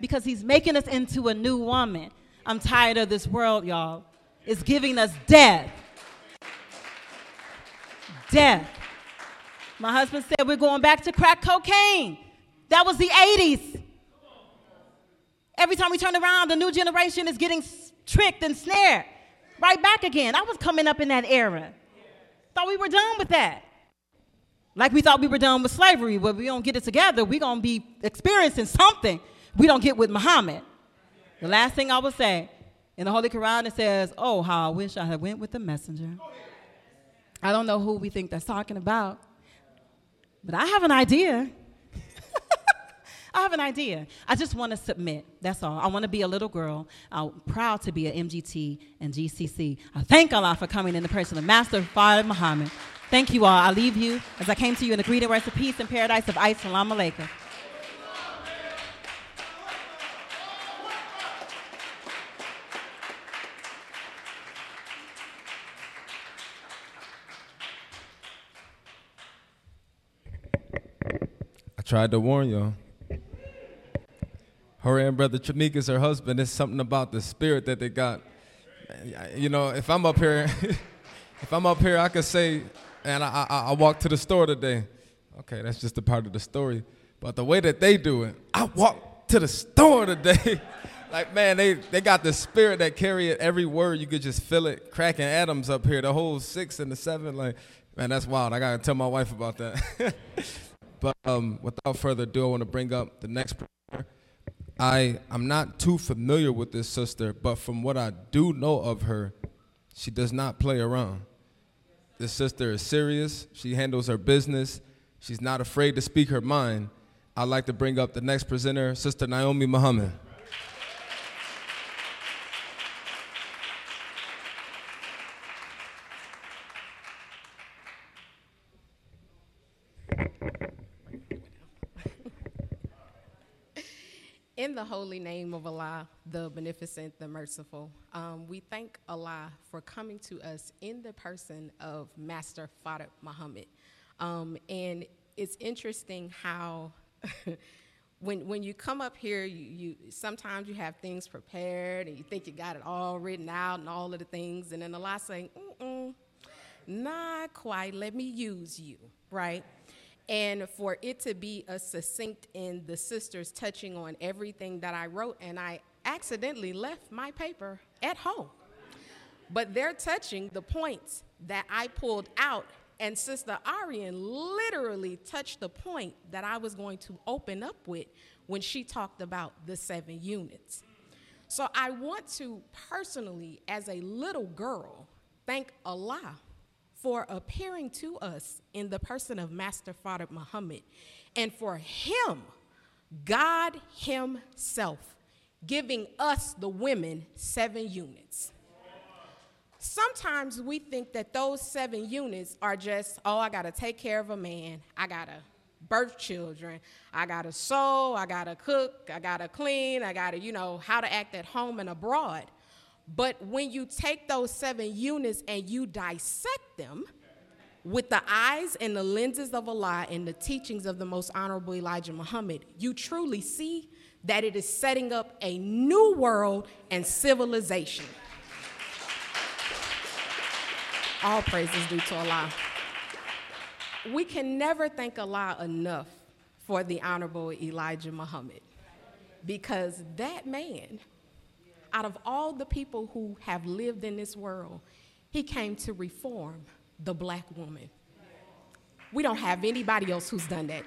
because he's making us into a new woman. I'm tired of this world, y'all. It's giving us death. Death. My husband said we're going back to crack cocaine. That was the 80s. Every time we turn around, the new generation is getting tricked and snared. Right back again. I was coming up in that era. Thought we were done with that. Like we thought we were done with slavery, but we don't get it together. We're going to be experiencing something we don't get with Muhammad. The last thing I would say in the Holy Quran, it says, Oh, how I wish I had went with the messenger. I don't know who we think that's talking about, but I have an idea. [laughs] I have an idea. I just want to submit. That's all. I want to be a little girl. I'm proud to be an MGT and GCC. I thank Allah for coming in the person of Master Fard Muhammad. Thank you all. I leave you as I came to you in the greeting words of peace and paradise of ice. Alaikum. Tried to warn y'all. Her and Brother Trinikas, her husband, it's something about the spirit that they got. You know, if I'm up here, [laughs] if I'm up here, I could say, and I, I, I walked to the store today. Okay, that's just a part of the story. But the way that they do it, I walked to the store today. [laughs] like, man, they, they got the spirit that carry it every word. You could just feel it cracking atoms up here, the whole six and the seven. Like, man, that's wild. I got to tell my wife about that. [laughs] but um, without further ado, I want to bring up the next I I'm not too familiar with this sister, but from what I do know of her, she does not play around. This sister is serious. She handles her business. She's not afraid to speak her mind. I'd like to bring up the next presenter, Sister Naomi Muhammad. In the holy name of Allah, the beneficent, the merciful, um, we thank Allah for coming to us in the person of Master Fard Muhammad. Um, and it's interesting how [laughs] when, when you come up here, you, you, sometimes you have things prepared and you think you got it all written out and all of the things, and then Allah saying, Mm-mm, not quite, let me use you, right? And for it to be a succinct in the sisters touching on everything that I wrote, and I accidentally left my paper at home. But they're touching the points that I pulled out, and Sister Arian literally touched the point that I was going to open up with when she talked about the seven units. So I want to personally, as a little girl, thank Allah for appearing to us in the person of Master Fard Muhammad and for him, God Himself, giving us, the women, seven units. Sometimes we think that those seven units are just, oh, I gotta take care of a man, I gotta birth children, I gotta sew, I gotta cook, I gotta clean, I gotta, you know, how to act at home and abroad. But when you take those seven units and you dissect them, with the eyes and the lenses of Allah and the teachings of the most honorable Elijah Muhammad, you truly see that it is setting up a new world and civilization. All praises due to Allah. We can never thank Allah enough for the honorable Elijah Muhammad because that man, out of all the people who have lived in this world, he came to reform the black woman. We don't have anybody else who's done that.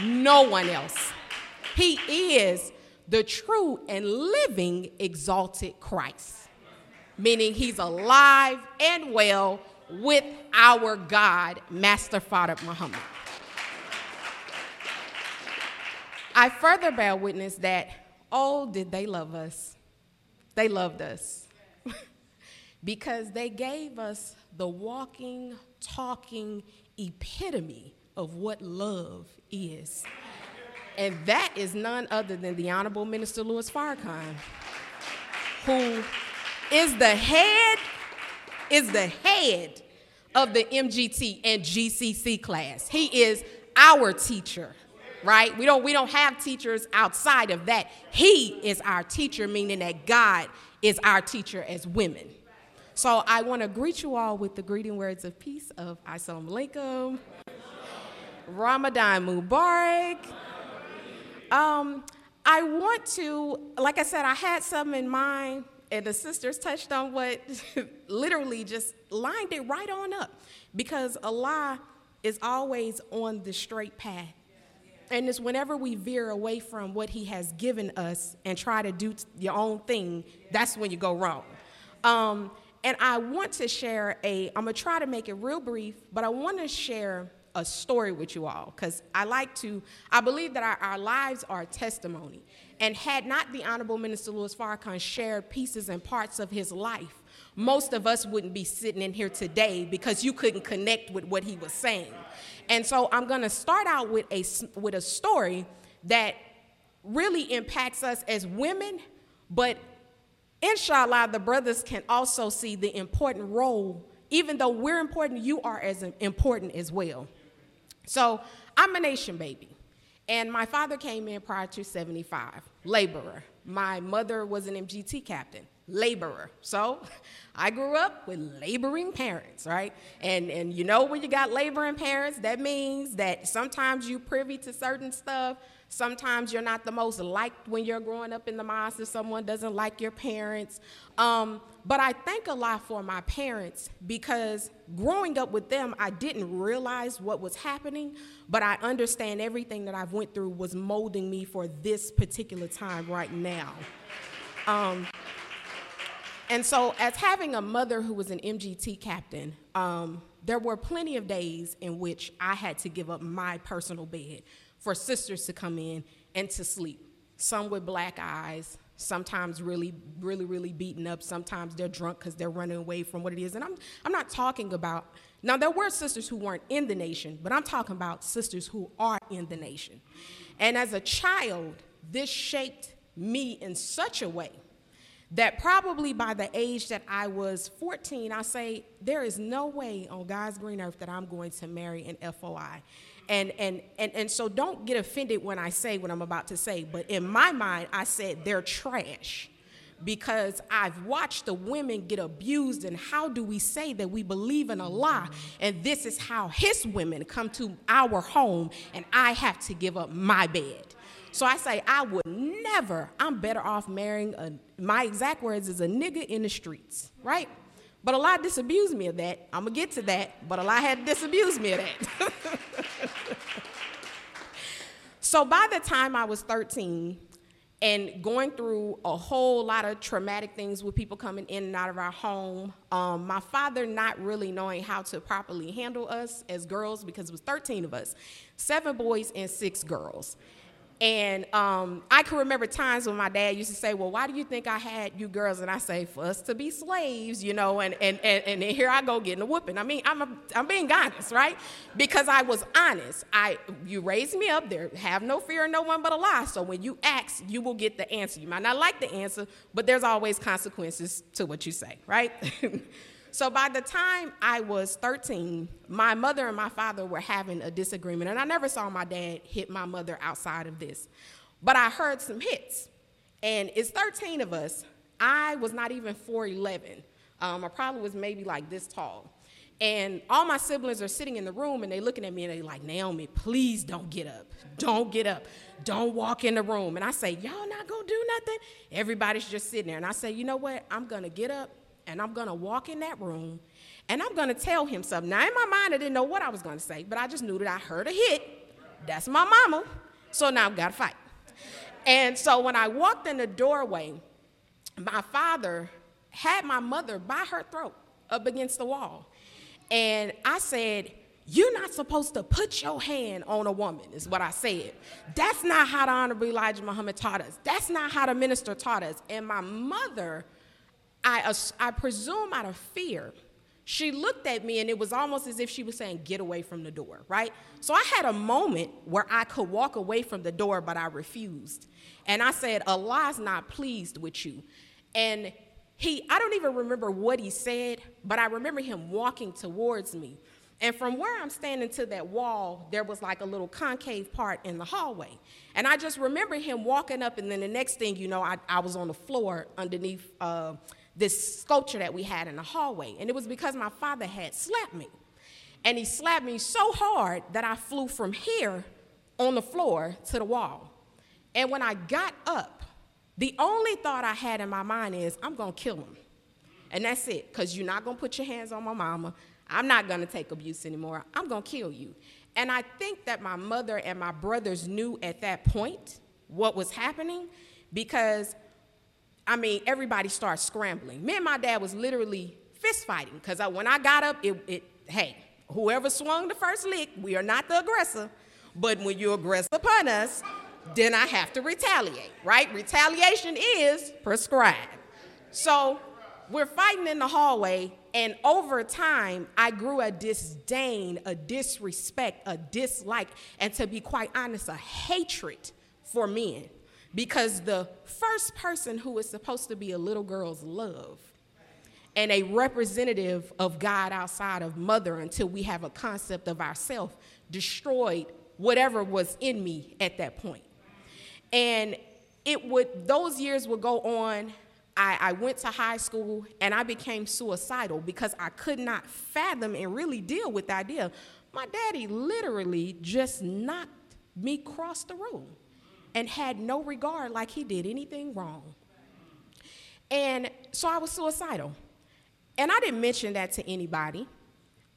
No one else. He is the true and living exalted Christ, meaning he's alive and well with our God, Master Fard Muhammad. I further bear witness that, oh, did they love us? They loved us [laughs] because they gave us the walking, talking epitome of what love is. And that is none other than the Honorable Minister Louis Farrakhan, who is the head, is the head of the MGT and GCC class. He is our teacher, right? We don't, we don't have teachers outside of that. He is our teacher, meaning that God is our teacher as women. So I want to greet you all with the greeting words of peace of Assalamu alaikum, Ramadan Mubarak. Um, I want to, like I said, I had some in mind, and the sisters touched on what [laughs] literally just lined it right on up because Allah is always on the straight path. And it's whenever we veer away from what He has given us and try to do your own thing, that's when you go wrong. Um, and I want to share a, I'm gonna try to make it real brief, but I wanna share a story with you all because I like to, I believe that our, our, lives are testimony. And had not the Honorable Minister Louis Farrakhan shared pieces and parts of his life, most of us wouldn't be sitting in here today because you couldn't connect with what he was saying. And so I'm gonna start out with a, with a story that really impacts us as women, but Inshallah, the brothers can also see the important role. Even though we're important, you are as important as well. So I'm a nation baby. And my father came in prior to 75, laborer. My mother was an MGT captain, laborer. So [laughs] I grew up with laboring parents, right? And, and you know when you got laboring parents, that means that sometimes you privy to certain stuff, Sometimes you're not the most liked when you're growing up in the mosque if someone doesn't like your parents. Um, but I thank Allah for my parents because growing up with them, I didn't realize what was happening, but I understand everything that I've went through was molding me for this particular time right now. Um, and so, as having a mother who was an MGT captain, um, there were plenty of days in which I had to give up my personal bed for sisters to come in and to sleep. Some with black eyes, sometimes really, really, really beaten up. Sometimes they're drunk because they're running away from what it is. And I'm, I'm not talking about, now there were sisters who weren't in the nation, but I'm talking about sisters who are in the nation. And as a child, this shaped me in such a way that probably by the age that I was 14, I say, there is no way on God's green earth that I'm going to marry an FOI. And, and, and, and so don't get offended when I say what I'm about to say, but in my mind, I said they're trash because I've watched the women get abused. And how do we say that we believe in Allah? And this is how His women come to our home, and I have to give up my bed. So I say, I would never, I'm better off marrying a, my exact words is a nigga in the streets, right? But Allah disabused me of that. I'm gonna get to that, but Allah had disabused me of that. [laughs] so by the time I was 13, and going through a whole lot of traumatic things with people coming in and out of our home. Um, my father not really knowing how to properly handle us as girls because it was 13 of us, seven boys and six girls. And um, I can remember times when my dad used to say, Well, why do you think I had you girls? And I say, For us to be slaves, you know, and, and, and, and here I go getting a whooping. I mean, I'm, a, I'm being honest, right? Because I was honest. I, you raised me up there, have no fear of no one but Allah. So when you ask, you will get the answer. You might not like the answer, but there's always consequences to what you say, right? [laughs] So by the time I was 13, my mother and my father were having a disagreement, and I never saw my dad hit my mother outside of this. But I heard some hits, and it's 13 of us. I was not even 4'11. Um, I probably was maybe like this tall. And all my siblings are sitting in the room and they're looking at me and they're like, Naomi, please don't get up. Don't get up. Don't walk in the room. And I say, Y'all not gonna do nothing? Everybody's just sitting there. And I say, You know what? I'm gonna get up and I'm gonna walk in that room and I'm gonna tell him something. Now, in my mind, I didn't know what I was gonna say, but I just knew that I heard a hit. That's my mama. So now I've gotta fight. And so when I walked in the doorway, my father had my mother by her throat up against the wall. And I said, You're not supposed to put your hand on a woman, is what I said. That's not how the Honorable Elijah Muhammad taught us. That's not how the minister taught us. And my mother I, I presume out of fear, she looked at me and it was almost as if she was saying, Get away from the door, right? So I had a moment where I could walk away from the door, but I refused. And I said, Allah's not pleased with you. And he, I don't even remember what he said, but I remember him walking towards me. And from where I'm standing to that wall, there was like a little concave part in the hallway. And I just remember him walking up, and then the next thing you know, I, I was on the floor underneath. Uh, this sculpture that we had in the hallway. And it was because my father had slapped me. And he slapped me so hard that I flew from here on the floor to the wall. And when I got up, the only thought I had in my mind is, I'm gonna kill him. And that's it, because you're not gonna put your hands on my mama. I'm not gonna take abuse anymore. I'm gonna kill you. And I think that my mother and my brothers knew at that point what was happening because I mean, everybody starts scrambling. Me and my dad was literally fist fighting because when I got up, it, it, hey, whoever swung the first lick, we are not the aggressor. But when you aggress upon us, then I have to retaliate, right? Retaliation is prescribed. So we're fighting in the hallway, and over time, I grew a disdain, a disrespect, a dislike, and to be quite honest, a hatred for men because the first person who is supposed to be a little girl's love and a representative of God outside of mother until we have a concept of ourself destroyed whatever was in me at that point. And it would, those years would go on. I, I went to high school and I became suicidal because I could not fathom and really deal with the idea. My daddy literally just knocked me across the room and had no regard like he did anything wrong. And so I was suicidal. And I didn't mention that to anybody.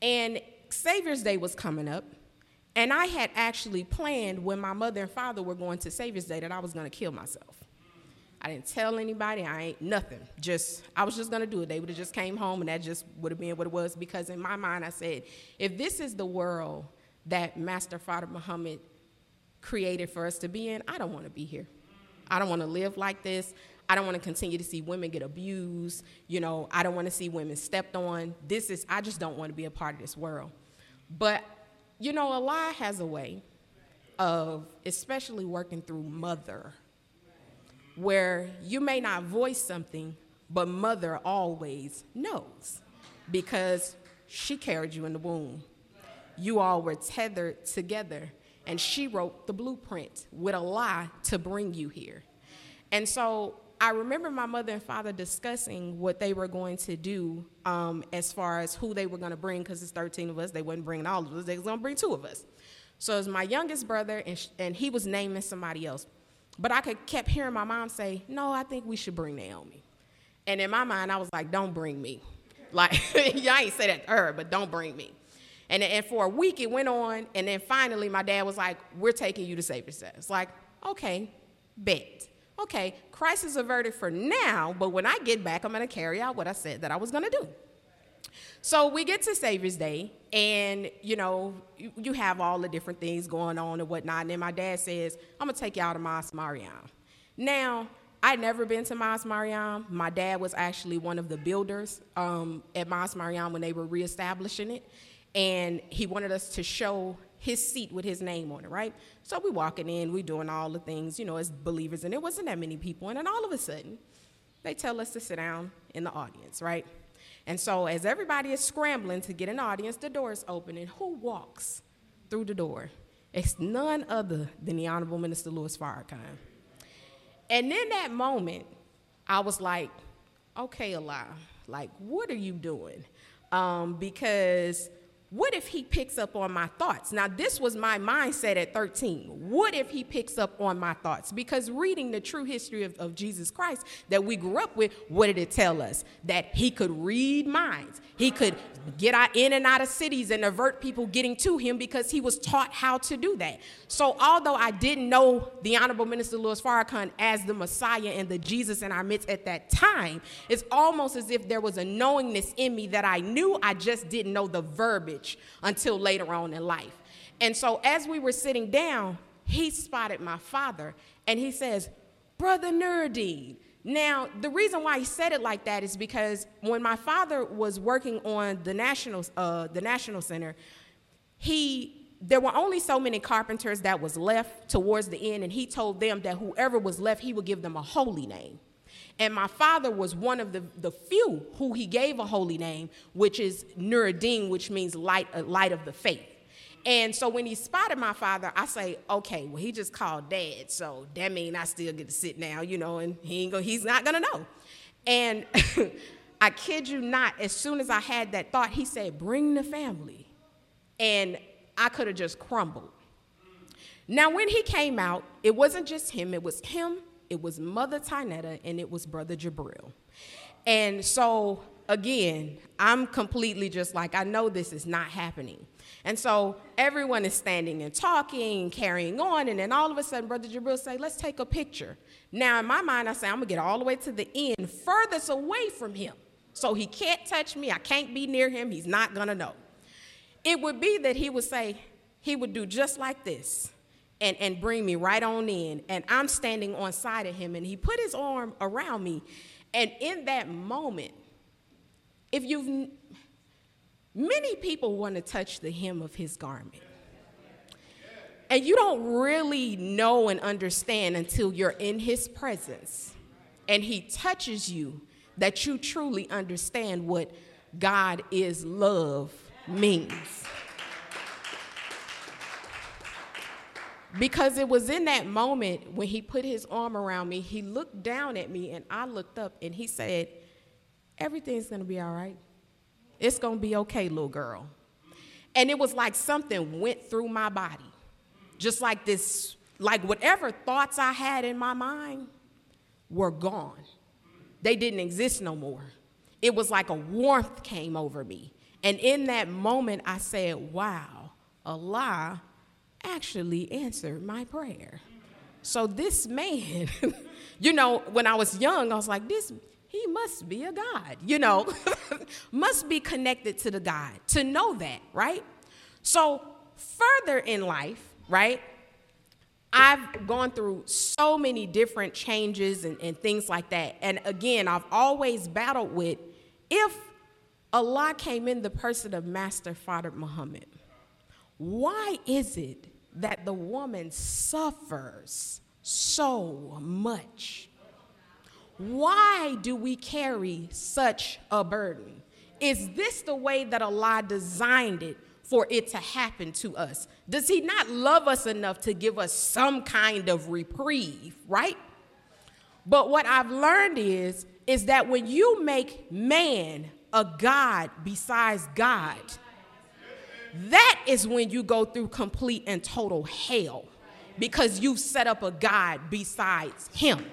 And Savior's Day was coming up. And I had actually planned when my mother and father were going to Savior's Day that I was going to kill myself. I didn't tell anybody. I ain't nothing. Just I was just gonna do it. They would have just came home, and that just would have been what it was. Because in my mind, I said, if this is the world that Master Fard Muhammad created for us to be in, I don't want to be here. I don't want to live like this. I don't want to continue to see women get abused. You know, I don't want to see women stepped on. This is, I just don't want to be a part of this world. But, you know, Allah has a way of especially working through mother, where you may not voice something, but mother always knows because she carried you in the womb. You all were tethered together and she wrote the blueprint with Allah to bring you here. And so I remember my mother and father discussing what they were going to do um, as far as who they were going to bring, because it's 13 of us. They wasn't bringing all of us, they was going to bring two of us. So it was my youngest brother, and, sh- and he was naming somebody else. But I could, kept hearing my mom say, No, I think we should bring Naomi. And in my mind, I was like, Don't bring me. Like, [laughs] y'all ain't say that to her, but don't bring me. And, and for a week it went on, and then finally my dad was like, We're taking you to Savior's Day. It's like, okay, bet. okay, crisis averted for now, but when I get back, I'm to carry out what I said that I was to do. So we get to Savior's Day, and you know, you, you, have all the different things going on and whatnot. And then my dad says, I'm gonna take y'all to Mosque Maryam. Now, I'd never been to Mosque Maryam. My dad was actually one of the builders um, at Mosque Maryam when they were reestablishing it. And he wanted us to show his seat with his name on it, right? So we walking in, we doing all the things, you know, as believers, and there wasn't that many people. And then all of a sudden, they tell us to sit down in the audience, right? And so as everybody is scrambling to get an audience, the door is open, and who walks through the door? It's none other than the Honorable Minister Louis Farrakhan. And in that moment, I was like, okay, Allah, like, what are you doing? Um, because what if he picks up on my thoughts? Now, this was my mindset at 13. What if he picks up on my thoughts? Because reading the true history of, of, Jesus Christ that we grew up with, what did it tell us? That he could read minds. He could get out in and out of cities and avert people getting to him because he was taught how to do that. So, although I didn't know the Honorable Minister Louis Farrakhan as the Messiah and the Jesus in our midst at that time, it's almost as if there was a knowingness in me that I knew, I just didn't know the verbiage until later on in life. And so as we were sitting down, he spotted my father and he says, Brother Nuruddin. Now, the reason why he said it like that is because when my father was working on the National, uh, the National Center, he there were only so many carpenters that was left towards the end, and he told them that whoever was left, he would give them a holy name. And my father was one of the, the few who he gave a holy name, which is Nuruddin, which means light, uh, light of the faith. And so when he spotted my father, I say, okay, well, he just called dad, so that means I still get to sit now, you know, and he ain't go, he's not gonna know. And [laughs] I kid you not, as soon as I had that thought, he said, bring the family. And I could have just crumbled. Now, when he came out, it wasn't just him, it was him it was Mother Tynetta, and it was Brother Jabril. And so, again, I'm completely just like, I know this is not happening. And so everyone is standing and talking, carrying on, and then all of a sudden, Brother Jabril say, let's take a picture. Now, in my mind, I say, I'm gonna get all the way to the end, furthest away from him. So he can't touch me, I can't be near him, he's not gonna know. It would be that he would say, he would do just like this and, and bring me right on in. And I'm standing on side of him, and he put his arm around me. And in that moment, if you've, many people want to touch the hem of his garment. And you don't really know and understand until you're in his presence and he touches you that you truly understand what God is love means. Because it was in that moment when he put his arm around me, he looked down at me and I looked up and he said, Everything's gonna be all right. It's gonna be okay, little girl. And it was like something went through my body. Just like this, like whatever thoughts I had in my mind were gone. They didn't exist no more. It was like a warmth came over me. And in that moment, I said, Wow, Allah actually answered my prayer. So this man, [laughs] you know, when I was young, I was like, this, he must be a God, you know, [laughs] must be connected to the God to know that, right? So further in life, right, I've gone through so many different changes and, and things like that. And again, I've always battled with if Allah came in the person of Master Fard Muhammad, why is it that the woman suffers so much. Why do we carry such a burden? Is this the way that Allah designed it for it to happen to us? Does He not love us enough to give us some kind of reprieve, right? But what I've learned is, is that when you make man a God besides God, that is when you go through complete and total hell because you've set up a God besides Him.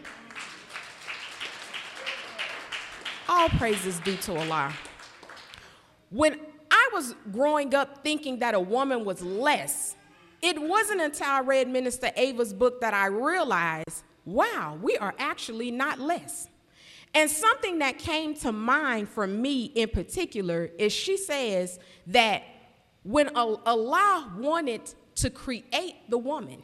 All praises due to Allah. When I was growing up thinking that a woman was less, it wasn't until I read Minister Ava's book that I realized wow, we are actually not less. And something that came to mind for me in particular is she says that when Allah wanted to create the woman,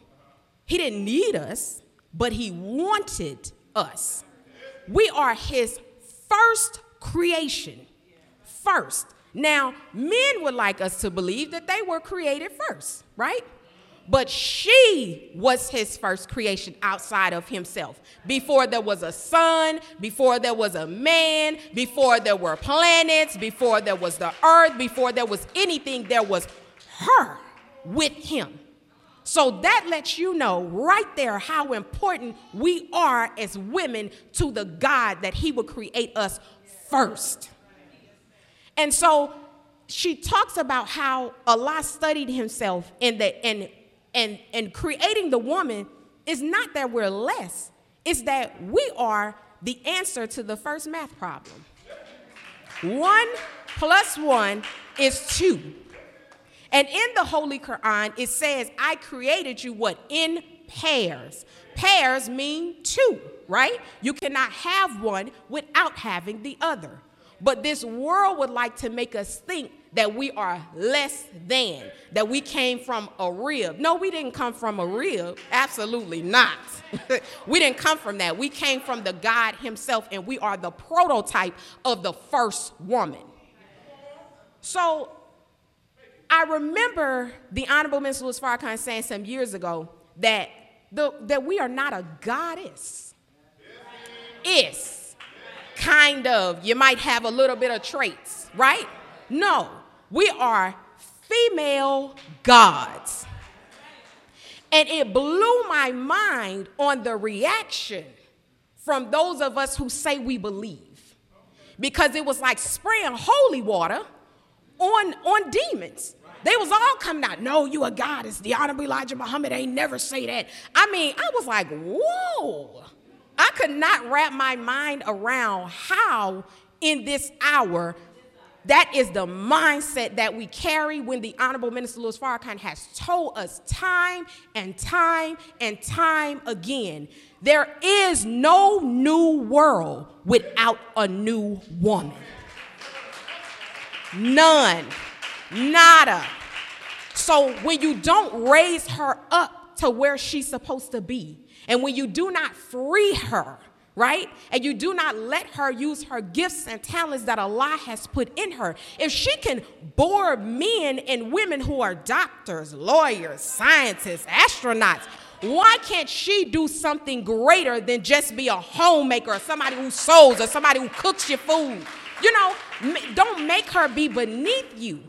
He didn't need us, but He wanted us. We are His first creation. First. Now, men would like us to believe that they were created first, right? But she was his first creation outside of himself. Before there was a sun, before there was a man, before there were planets, before there was the earth, before there was anything, there was her with him. So that lets you know right there how important we are as women to the God that he would create us first. And so she talks about how Allah studied himself in the and and, and creating the woman is not that we're less, it's that we are the answer to the first math problem. One plus one is two. And in the Holy Quran, it says, I created you what? In pairs. Pairs mean two, right? You cannot have one without having the other. But this world would like to make us think that we are less than, that we came from a rib. No, we didn't come from a rib. Absolutely not. [laughs] we didn't come from that. We came from the God Himself, and we are the prototype of the first woman. So I remember the Honorable Mr. Louis Farrakhan saying some years ago that, the, that we are not a goddess. Is kind of, you might have a little bit of traits, right? No, we are female gods. And it blew my mind on the reaction from those of us who say we believe. Because it was like spraying holy water on, on demons. They was all coming out. No, you a goddess. The Honorable Elijah Muhammad ain't never say that. I mean, I was like, whoa. I could not wrap my mind around how in this hour that is the mindset that we carry when the Honorable Minister Louis Farrakhan has told us time and time and time again there is no new world without a new woman. None. Nada. So when you don't raise her up to where she's supposed to be, and when you do not free her, right? And you do not let her use her gifts and talents that Allah has put in her. If she can bore men and women who are doctors, lawyers, scientists, astronauts, why can't she do something greater than just be a homemaker or somebody who sews or somebody who cooks your food? You know, don't make her be beneath you.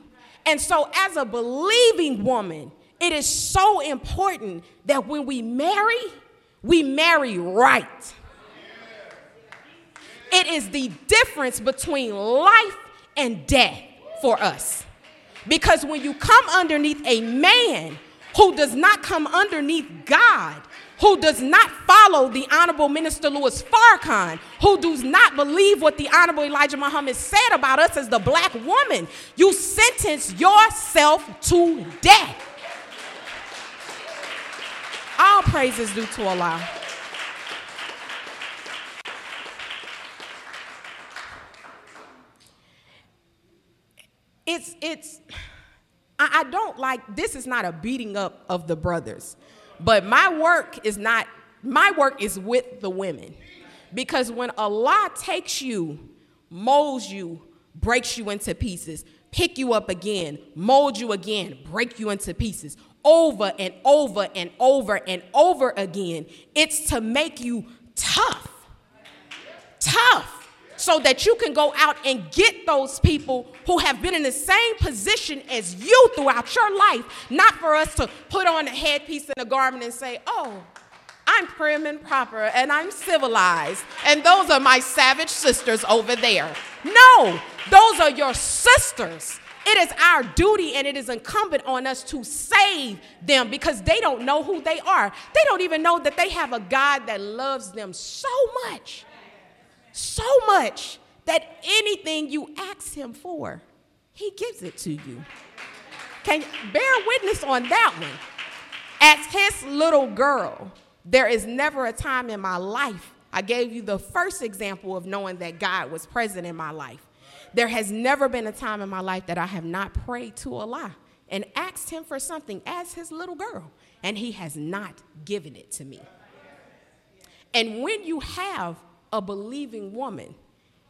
And so, as a believing woman, it is so important that when we marry, we marry right. It is the difference between life and death for us. Because when you come underneath a man who does not come underneath God, who does not follow the Honorable Minister Louis Farrakhan, who does not believe what the Honorable Elijah Muhammad said about us as the black woman, you sentence yourself to death. All praises due to Allah. It's, it's, I, I don't like, this is not a beating up of the brothers. But my work is not, my work is with the women. Because when Allah takes you, molds you, breaks you into pieces, pick you up again, mold you again, break you into pieces, over and over and over and over again, it's to make you tough. Tough so that you can go out and get those people who have been in the same position as you throughout your life, not for us to put on a headpiece and a garment and say, oh, I'm prim and proper and I'm civilized, and those are my savage sisters over there. No, those are your sisters. It is our duty and it is incumbent on us to save them because they don't know who they are. They don't even know that they have a God that loves them so much so much that anything you ask him for, he gives it to you. Can bear witness on that one? As his little girl, There is never a time in my life, I gave you the first example of knowing that God was present in my life. There has never been a time in my life that I have not prayed to Allah and asked Him for something as His little girl, and He has not given it to me. And when you have a believing woman,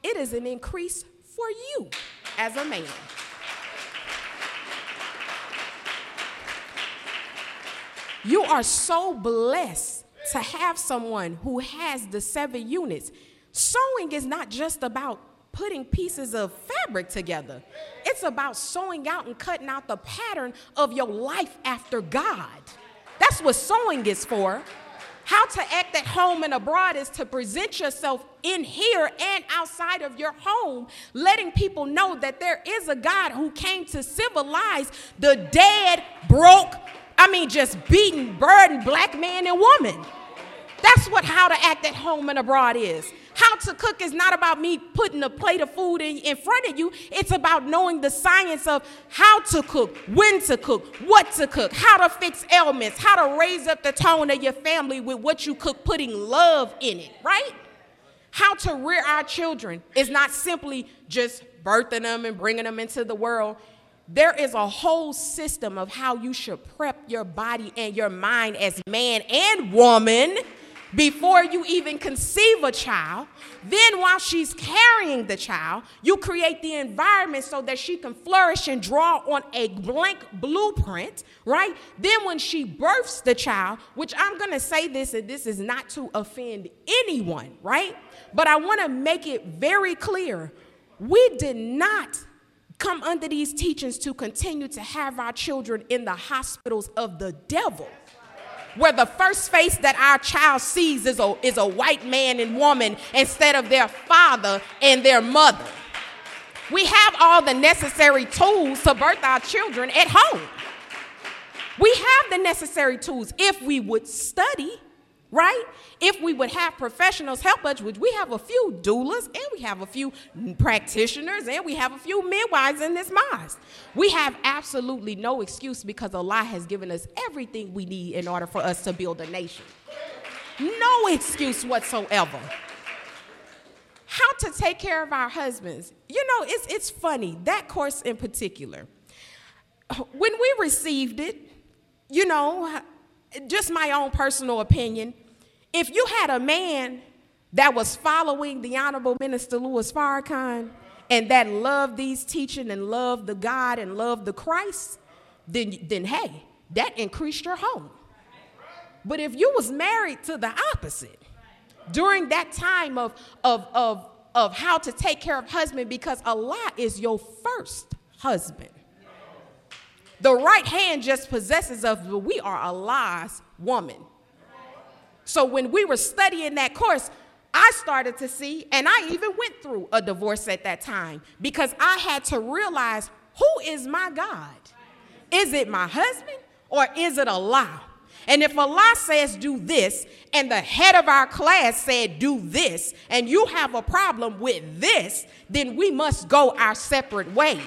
it is an increase for you as a man. You are so blessed to have someone who has the seven units. Sewing is not just about putting pieces of fabric together, it's about sewing out and cutting out the pattern of your life after God. That's what sewing is for. How to act at home and abroad is to present yourself in here and outside of your home, letting people know that there is a God who came to civilize the dead, broke, I mean, just beaten, burdened black man and woman. That's what how to act at home and abroad is. How to cook is not about me putting a plate of food in, in front of you. It's about knowing the science of how to cook, when to cook, what to cook, how to fix ailments, how to raise up the tone of your family with what you cook, putting love in it, right? How to rear our children is not simply just birthing them and bringing them into the world. There is a whole system of how you should prep your body and your mind as man and woman before you even conceive a child. Then, while she's carrying the child, you create the environment so that she can flourish and draw on a blank blueprint, right? Then, when she births the child, which I'm gonna say this, and this is not to offend anyone, right? But I wanna make it very clear we did not come under these teachings to continue to have our children in the hospitals of the devil where the first face that our child sees is a, is a white man and woman instead of their father and their mother. We have all the necessary tools to birth our children at home. We have the necessary tools if we would study right? If we would have professionals help us, which we have a few doulas and we have a few practitioners and we have a few midwives in this mosque. We have absolutely no excuse because Allah has given us everything we need in order for us to build a nation. No excuse whatsoever. How to take care of our husbands. You know, it's, it's funny, that course in particular. When we received it, you know, just my own personal opinion, if you had a man that was following the Honorable Minister Louis Farrakhan and that loved these teaching and loved the God and loved the Christ, then, then hey, that increased your home. But if you was married to the opposite during that time of, of, of, of how to take care of husband because Allah is your first husband. The right hand just possesses us, but we are Allah's woman. So when we were studying that course, I started to see, and I even went through a divorce at that time because I had to realize who is my God? Is it my husband or is it Allah? And if Allah says do this, and the head of our class said do this, and you have a problem with this, then we must go our separate ways.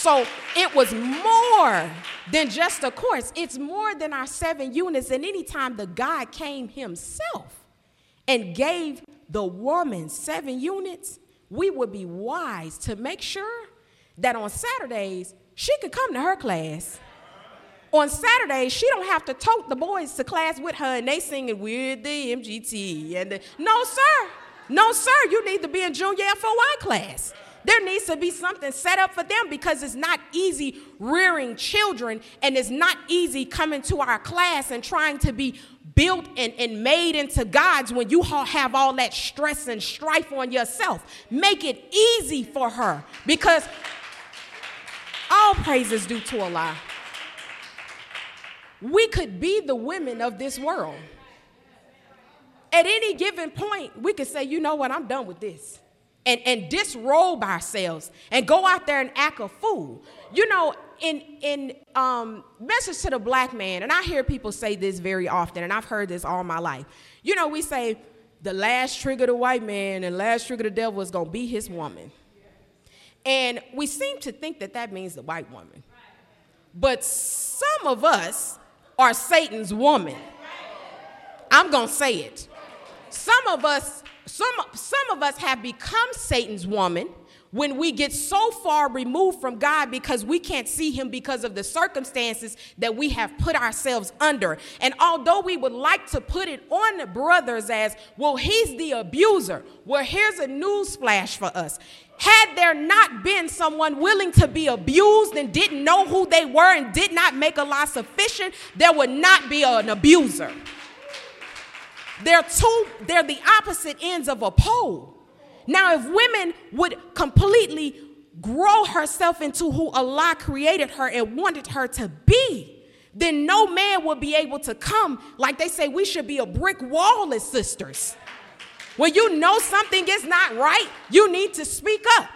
So it was more than just a course. It's more than our seven units. And anytime the God came himself and gave the woman seven units, we would be wise to make sure that on Saturdays she could come to her class. On Saturdays, she don't have to tote the boys to class with her and they singing with the MGT. And the, no, sir. No, sir. You need to be in junior FOI class. There needs to be something set up for them because it's not easy rearing children and it's not easy coming to our class and trying to be built and, and made into gods when you have all that stress and strife on yourself. Make it easy for her because all praise is due to Allah. We could be the women of this world. At any given point, we could say, you know what, I'm done with this and, and disrobe ourselves and go out there and act a fool. You know, in, in um, Message to the Black Man, and I hear people say this very often, and I've heard this all my life. You know, we say, the last trigger the white man and last trigger the devil is to be his woman. And we seem to think that that means the white woman. But some of us are Satan's woman. I'm to say it. Some of us some some of us have become Satan's woman when we get so far removed from God because we can't see him because of the circumstances that we have put ourselves under. And although we would like to put it on the brothers as, well, he's the abuser. Well, here's a news flash for us. Had there not been someone willing to be abused and didn't know who they were and did not make Allah sufficient, there would not be an abuser. They're two, they're the opposite ends of a pole. Now, if women would completely grow herself into who Allah created her and wanted her to be, then no man would be able to come. Like they say, we should be a brick wall as sisters. When you know something is not right, you need to speak up.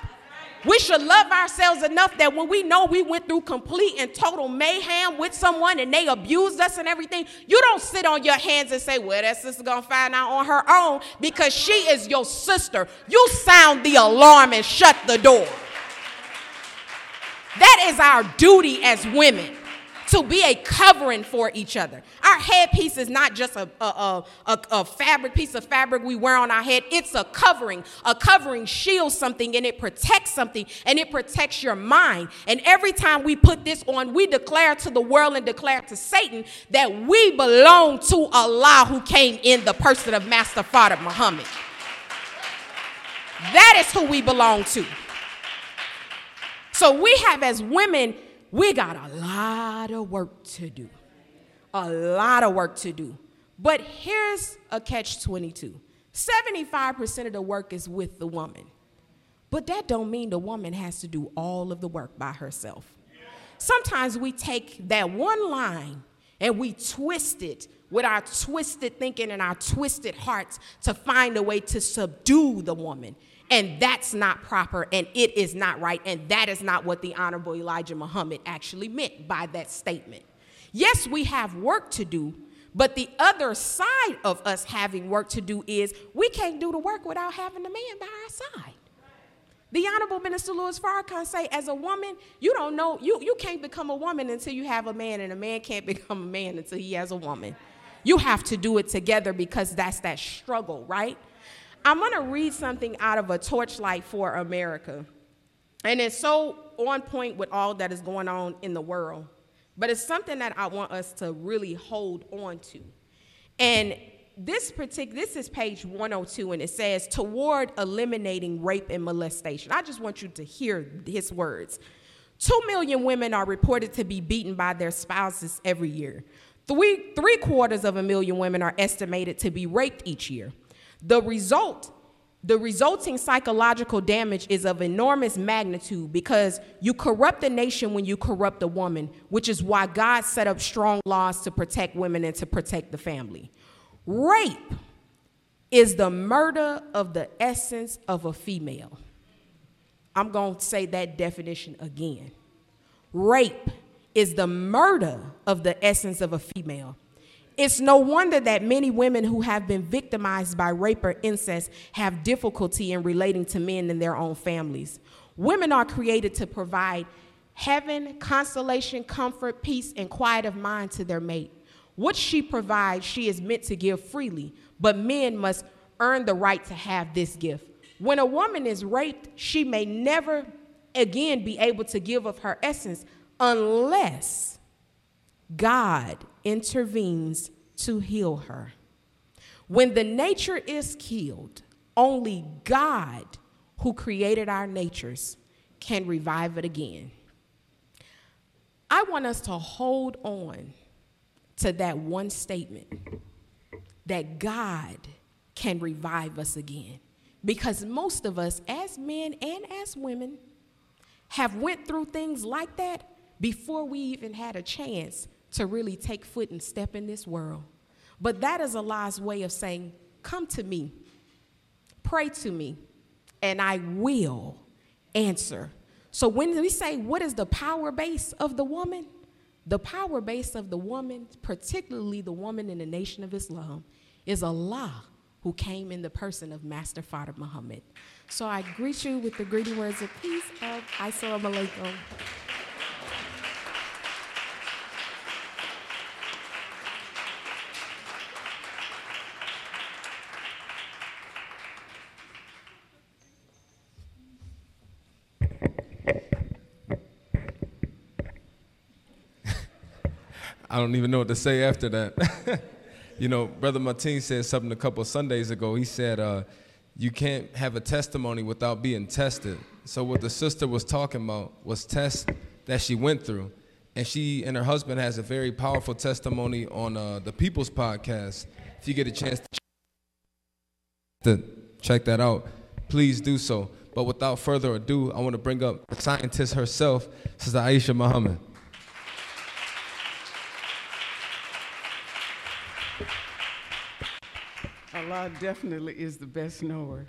We should love ourselves enough that when we know we went through complete and total mayhem with someone and they abused us and everything, you don't sit on your hands and say, Well, that sister gonna find out on her own because she is your sister. You sound the alarm and shut the door. That is our duty as women to be a covering for each other. Our headpiece is not just a, a, a, a, fabric, piece of fabric we wear on our head. It's a covering. A covering shields something and it protects something and it protects your mind. And every time we put this on, we declare to the world and declare to Satan that we belong to Allah who came in the person of Master Fard Muhammad. That is who we belong to. So we have as women we got a lot of work to do. A lot of work to do. But here's a catch 22. 75% of the work is with the woman. But that don't mean the woman has to do all of the work by herself. Sometimes we take that one line and we twist it with our twisted thinking and our twisted hearts to find a way to subdue the woman. And that's not proper and it is not right. And that is not what the Honorable Elijah Muhammad actually meant by that statement. Yes, we have work to do, but the other side of us having work to do is we can't do the work without having the man by our side. The Honorable Minister Louis Farrakhan say, as a woman, you don't know, you, you can't become a woman until you have a man, and a man can't [laughs] become a man until he has a woman. You have to do it together because that's that struggle, right? I'm going to read something out of a torchlight for America. And it's so on point with all that is going on in the world. But it's something that I want us to really hold on to. And this particular this is page 102 and it says toward eliminating rape and molestation. I just want you to hear his words. 2 million women are reported to be beaten by their spouses every year. Three, three quarters of a million women are estimated to be raped each year. The result, the resulting psychological damage is of enormous magnitude because you corrupt a nation when you corrupt a woman, which is why God set up strong laws to protect women and to protect the family. Rape is the murder of the essence of a female. I'm going to say that definition again. Rape is the murder of the essence of a female. It's no wonder that many women who have been victimized by rape or incest have difficulty in relating to men in their own families. Women are created to provide heaven, consolation, comfort, peace, and quiet of mind to their mate. What she provides, she is meant to give freely, but men must earn the right to have this gift. When a woman is raped, she may never again be able to give of her essence unless God intervenes to heal her. When the nature is killed, only God, who created our natures, can revive it again. I want us to hold on to that one statement that God can revive us again. Because most of us, as men and as women, have went through things like that before we even had a chance to really take foot and step in this world. But that is Allah's way of saying, Come to me, pray to me, and I will answer. So when we say, What is the power base of the woman? The power base of the woman, particularly the woman in the nation of Islam, is Allah who came in the person of Master Fard Muhammad. So I greet you with the greeting words of peace of Assalamu alaikum. I don't even know what to say after that. [laughs] you know, Brother Martin said something a couple Sundays ago. He said, uh, you can't have a testimony without being tested. So what the sister was talking about was tests that she went through. And she and her husband has a very powerful testimony on uh, the People's Podcast. If you get a chance to check that out, please do so. But without further ado, I want to bring up the scientist herself, Sister Aishah Muhammad. Allah definitely is the best knower.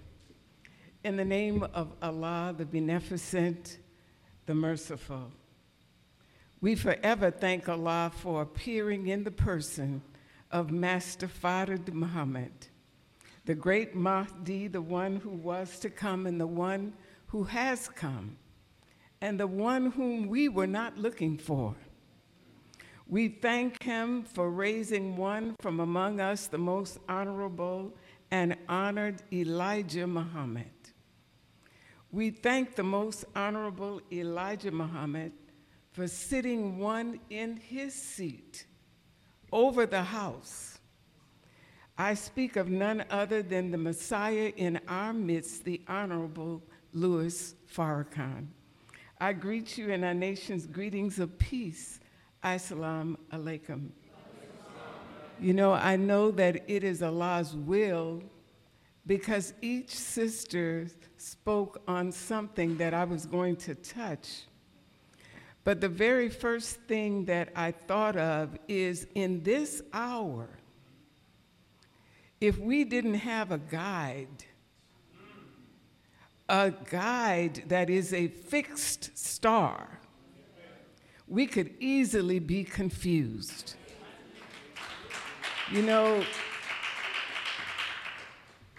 In the name of Allah, the Beneficent, the Merciful, we forever thank Allah for appearing in the person of Master Fard Muhammad, the great Mahdi, the one who was to come and the one who has come, and the one whom we were not looking for. We thank him for raising one from among us, the most honorable and honored Elijah Muhammad. We thank the most honorable Elijah Muhammad for sitting one in his seat over the house. I speak of none other than the Messiah in our midst, the Honorable Louis Farrakhan. I greet you in our nation's greetings of peace Assalamu alaikum. You know, I know that it is Allah's will because each sister spoke on something that I was going to touch. But the very first thing that I thought of is in this hour, if we didn't have a guide, a guide that is a fixed star, we could easily be confused. You know,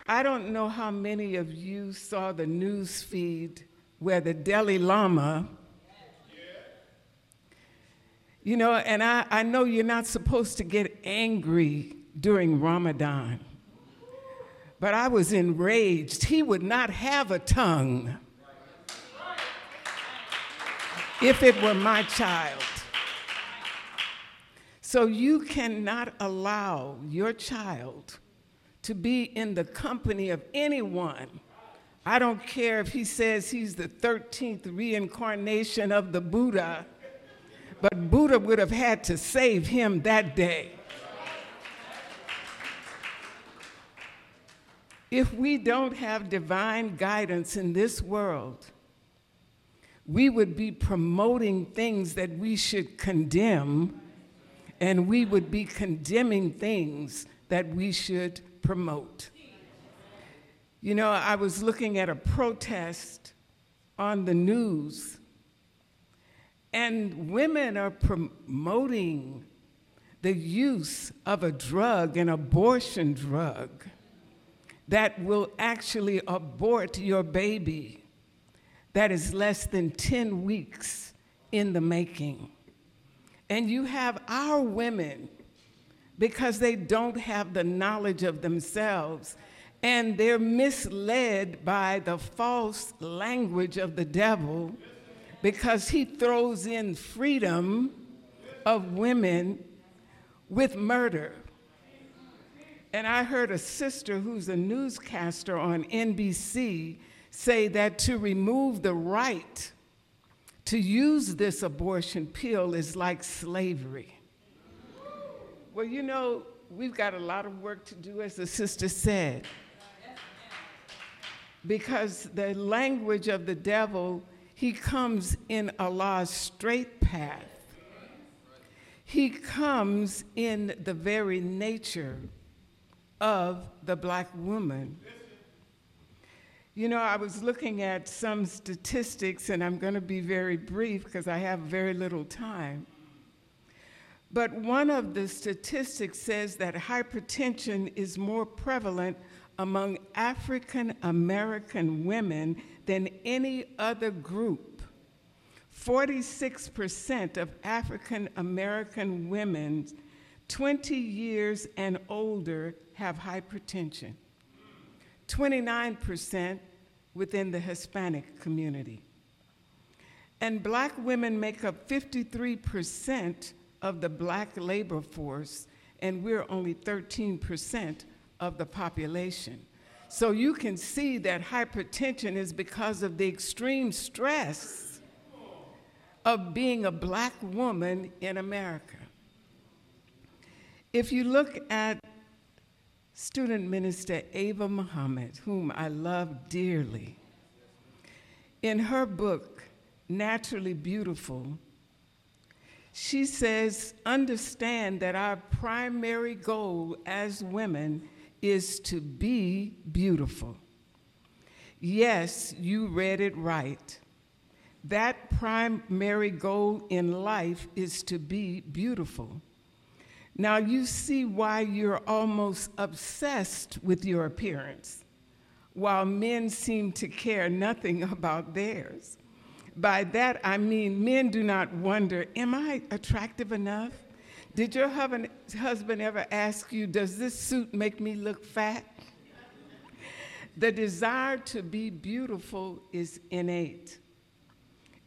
I don't know how many of you saw the news feed where the Dalai Lama, you know, and I, I know you're not supposed to get angry during Ramadan, but I was enraged. He would not have a tongue if it were my child. So you cannot allow your child to be in the company of anyone. I don't care if he says he's the 13th reincarnation of the Buddha, but Buddha would have had to save him that day. If we don't have divine guidance in this world, we would be promoting things that we should condemn, and we would be condemning things that we should promote. You know, I was looking at a protest on the news, and women are promoting the use of a drug, an abortion drug, that will actually abort your baby that is less than 10 weeks in the making. And you have our women, because they don't have the knowledge of themselves, and they're misled by the false language of the devil because he throws in freedom of women with murder. And I heard a sister who's a newscaster on NBC say that to remove the right to use this abortion pill is like slavery. Well, you know, we've got a lot of work to do, as the sister said, because the language of the devil, he comes in Allah's straight path. He comes in the very nature of the black woman you know, I was looking at some statistics, and I'm going to be very brief because I have very little time. But one of the statistics says that hypertension is more prevalent among African American women than any other group. 46% of African American women 20 years and older have hypertension. 29% within the Hispanic community. And black women make up 53% of the black labor force, and we're only 13% of the population. So you can see that hypertension is because of the extreme stress of being a black woman in America. If you look at student minister Ava Muhammad, whom I love dearly, in her book, Naturally Beautiful, she says, understand that our primary goal as women is to be beautiful. Yes, you read it right. That primary goal in life is to be beautiful. Now, you see why you're almost obsessed with your appearance, while men seem to care nothing [laughs] about theirs. By that, I mean men do not wonder, am I attractive enough? Did your husband ever ask you, does this suit make me look fat? [laughs] The desire to be beautiful is innate.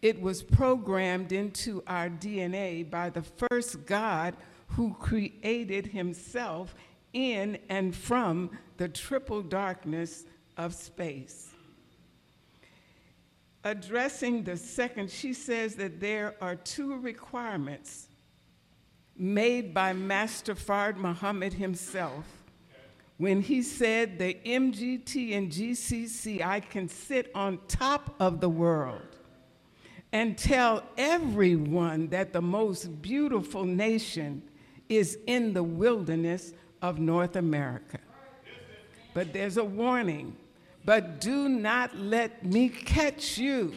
It was programmed into our DNA by the first God who created himself in and from the triple darkness of space. Addressing the second, she says that there are two requirements made by Master Fard Muhammad himself. When he said, The MGT and GCC, I can sit on top of the world and tell everyone that the most beautiful nation is in the wilderness of North America. But there's a warning but do not let me catch you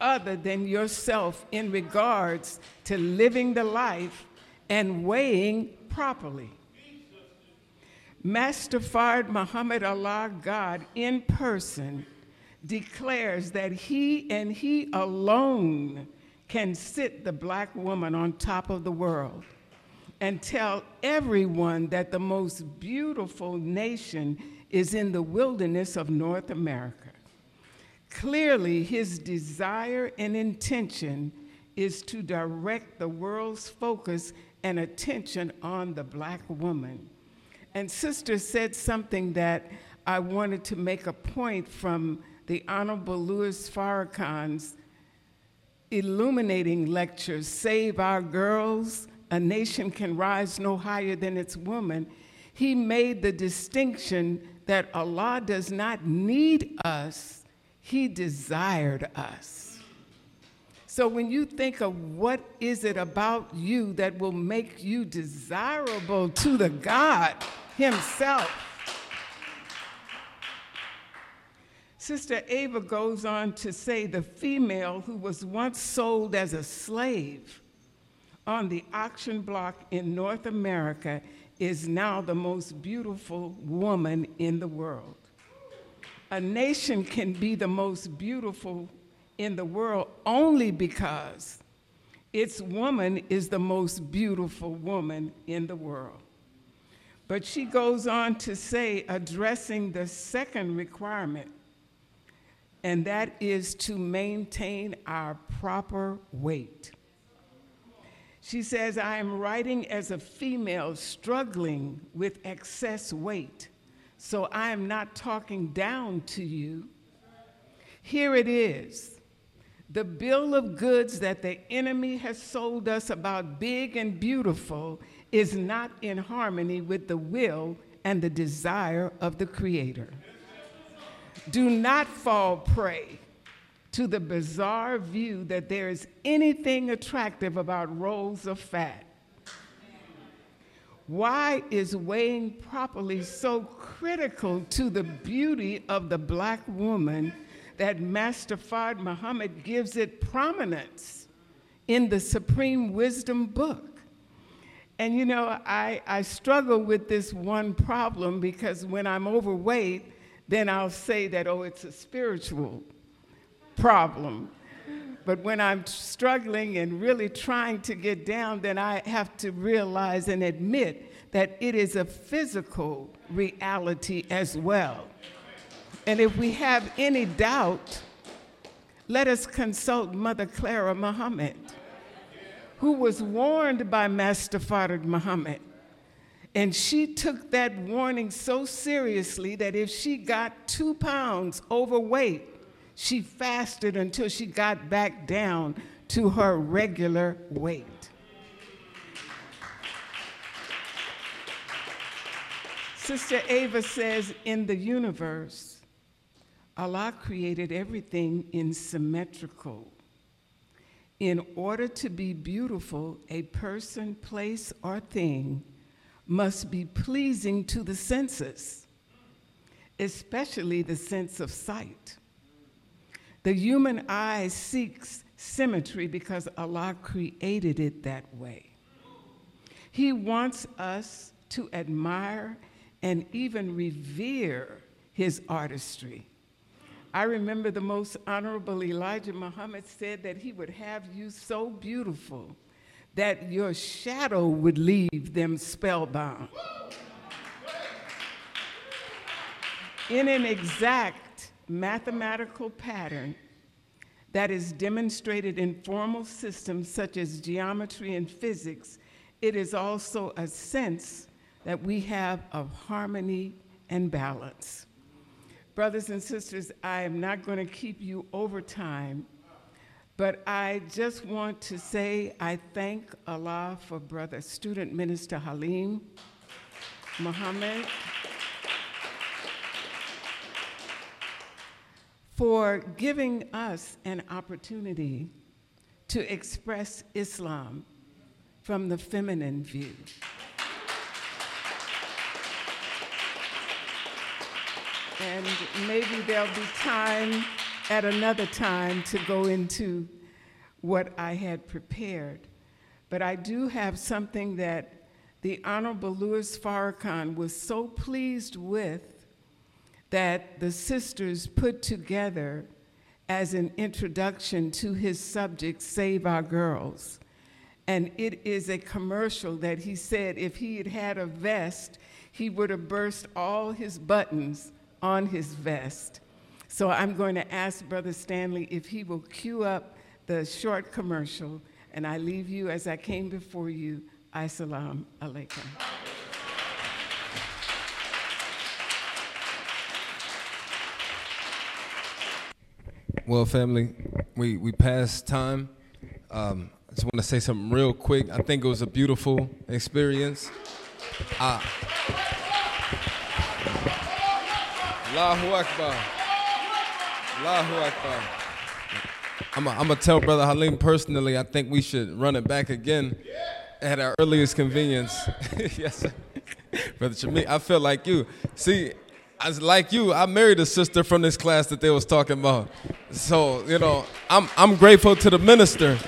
other than yourself in regards to living the life and weighing properly. Master Fard Muhammad Allah God in person declares that he and he alone can sit the black woman on top of the world and tell everyone that the most beautiful nation is in the wilderness of North America. Clearly, his desire and intention is to direct the world's focus and attention on the black woman. And Sister said something that I wanted to make a point from the Honorable Louis Farrakhan's illuminating lecture, Save Our Girls, A Nation Can Rise No Higher Than Its Woman. He made the distinction that Allah does not need us, He desired us. So when you think of what is it about you that will make you desirable to the God Himself, Sister Ava goes on to say the female who was once sold as a slave on the auction block in North America is now the most beautiful woman in the world. A nation can be the most beautiful in the world only because its woman is the most beautiful woman in the world. But she goes on to say, addressing the second requirement, and that is to maintain our proper weight. She says, I am writing as a female struggling with excess weight, so I am not talking down to you. Here it is the bill of goods that the enemy has sold us about big and beautiful is not in harmony with the will and the desire of the Creator. Do not fall prey to the bizarre view that there is anything attractive about rolls of fat. Why is weighing properly so critical to the beauty of the black woman that Master Fard Muhammad gives it prominence in the Supreme Wisdom book? And you know, I, I struggle with this one problem because when I'm overweight, then I'll say that, oh, it's a spiritual problem. But when I'm struggling and really trying to get down, then I have to realize and admit that it is a physical reality as well. And if we have any doubt, let us consult Mother Clara Muhammad, who was warned by Master Fard Muhammad. And she took that warning so seriously that if she got two pounds overweight, she fasted until she got back down to her regular weight. Sister Ava says, in the universe, Allah created everything in symmetrical. In order to be beautiful, a person, place, or thing must be pleasing to the senses, especially the sense of sight. The human eye seeks symmetry because Allah created it that way. He wants us to admire and even revere his artistry. I remember the most honorable Elijah Muhammad said that he would have you so beautiful that your shadow would leave them spellbound. In an exact mathematical pattern that is demonstrated in formal systems such as geometry and physics, it is also a sense that we have of harmony and balance. Brothers and sisters, I am not going to keep you over time, but I just want to say I thank Allah for Brother Student Minister Halim Muhammad for giving us an opportunity to express Islam from the feminine view. and maybe there'll be time at another time to go into what I had prepared. But I do have something that the Honorable Louis Farrakhan was so pleased with that the sisters put together as an introduction to his subject, Save Our Girls. And it is a commercial that he said if he had had a vest, he would have burst all his buttons on his vest. So I'm going to ask Brother Stanley if he will cue up the short commercial, and I leave you as I came before you. Assalamu alaikum. Well, family, we, we passed time. Um, I just want to say something real quick. I think it was a beautiful experience. Uh, Allahu Akbar. Allahu Akbar. I'm going to tell Brother Halim personally, I think we should run it back again at our earliest convenience. [laughs] yes, sir. Brother Shamik, I feel like you. See, like you, I married a sister from this class that they was talking about. So, you know, I'm, I'm grateful to the minister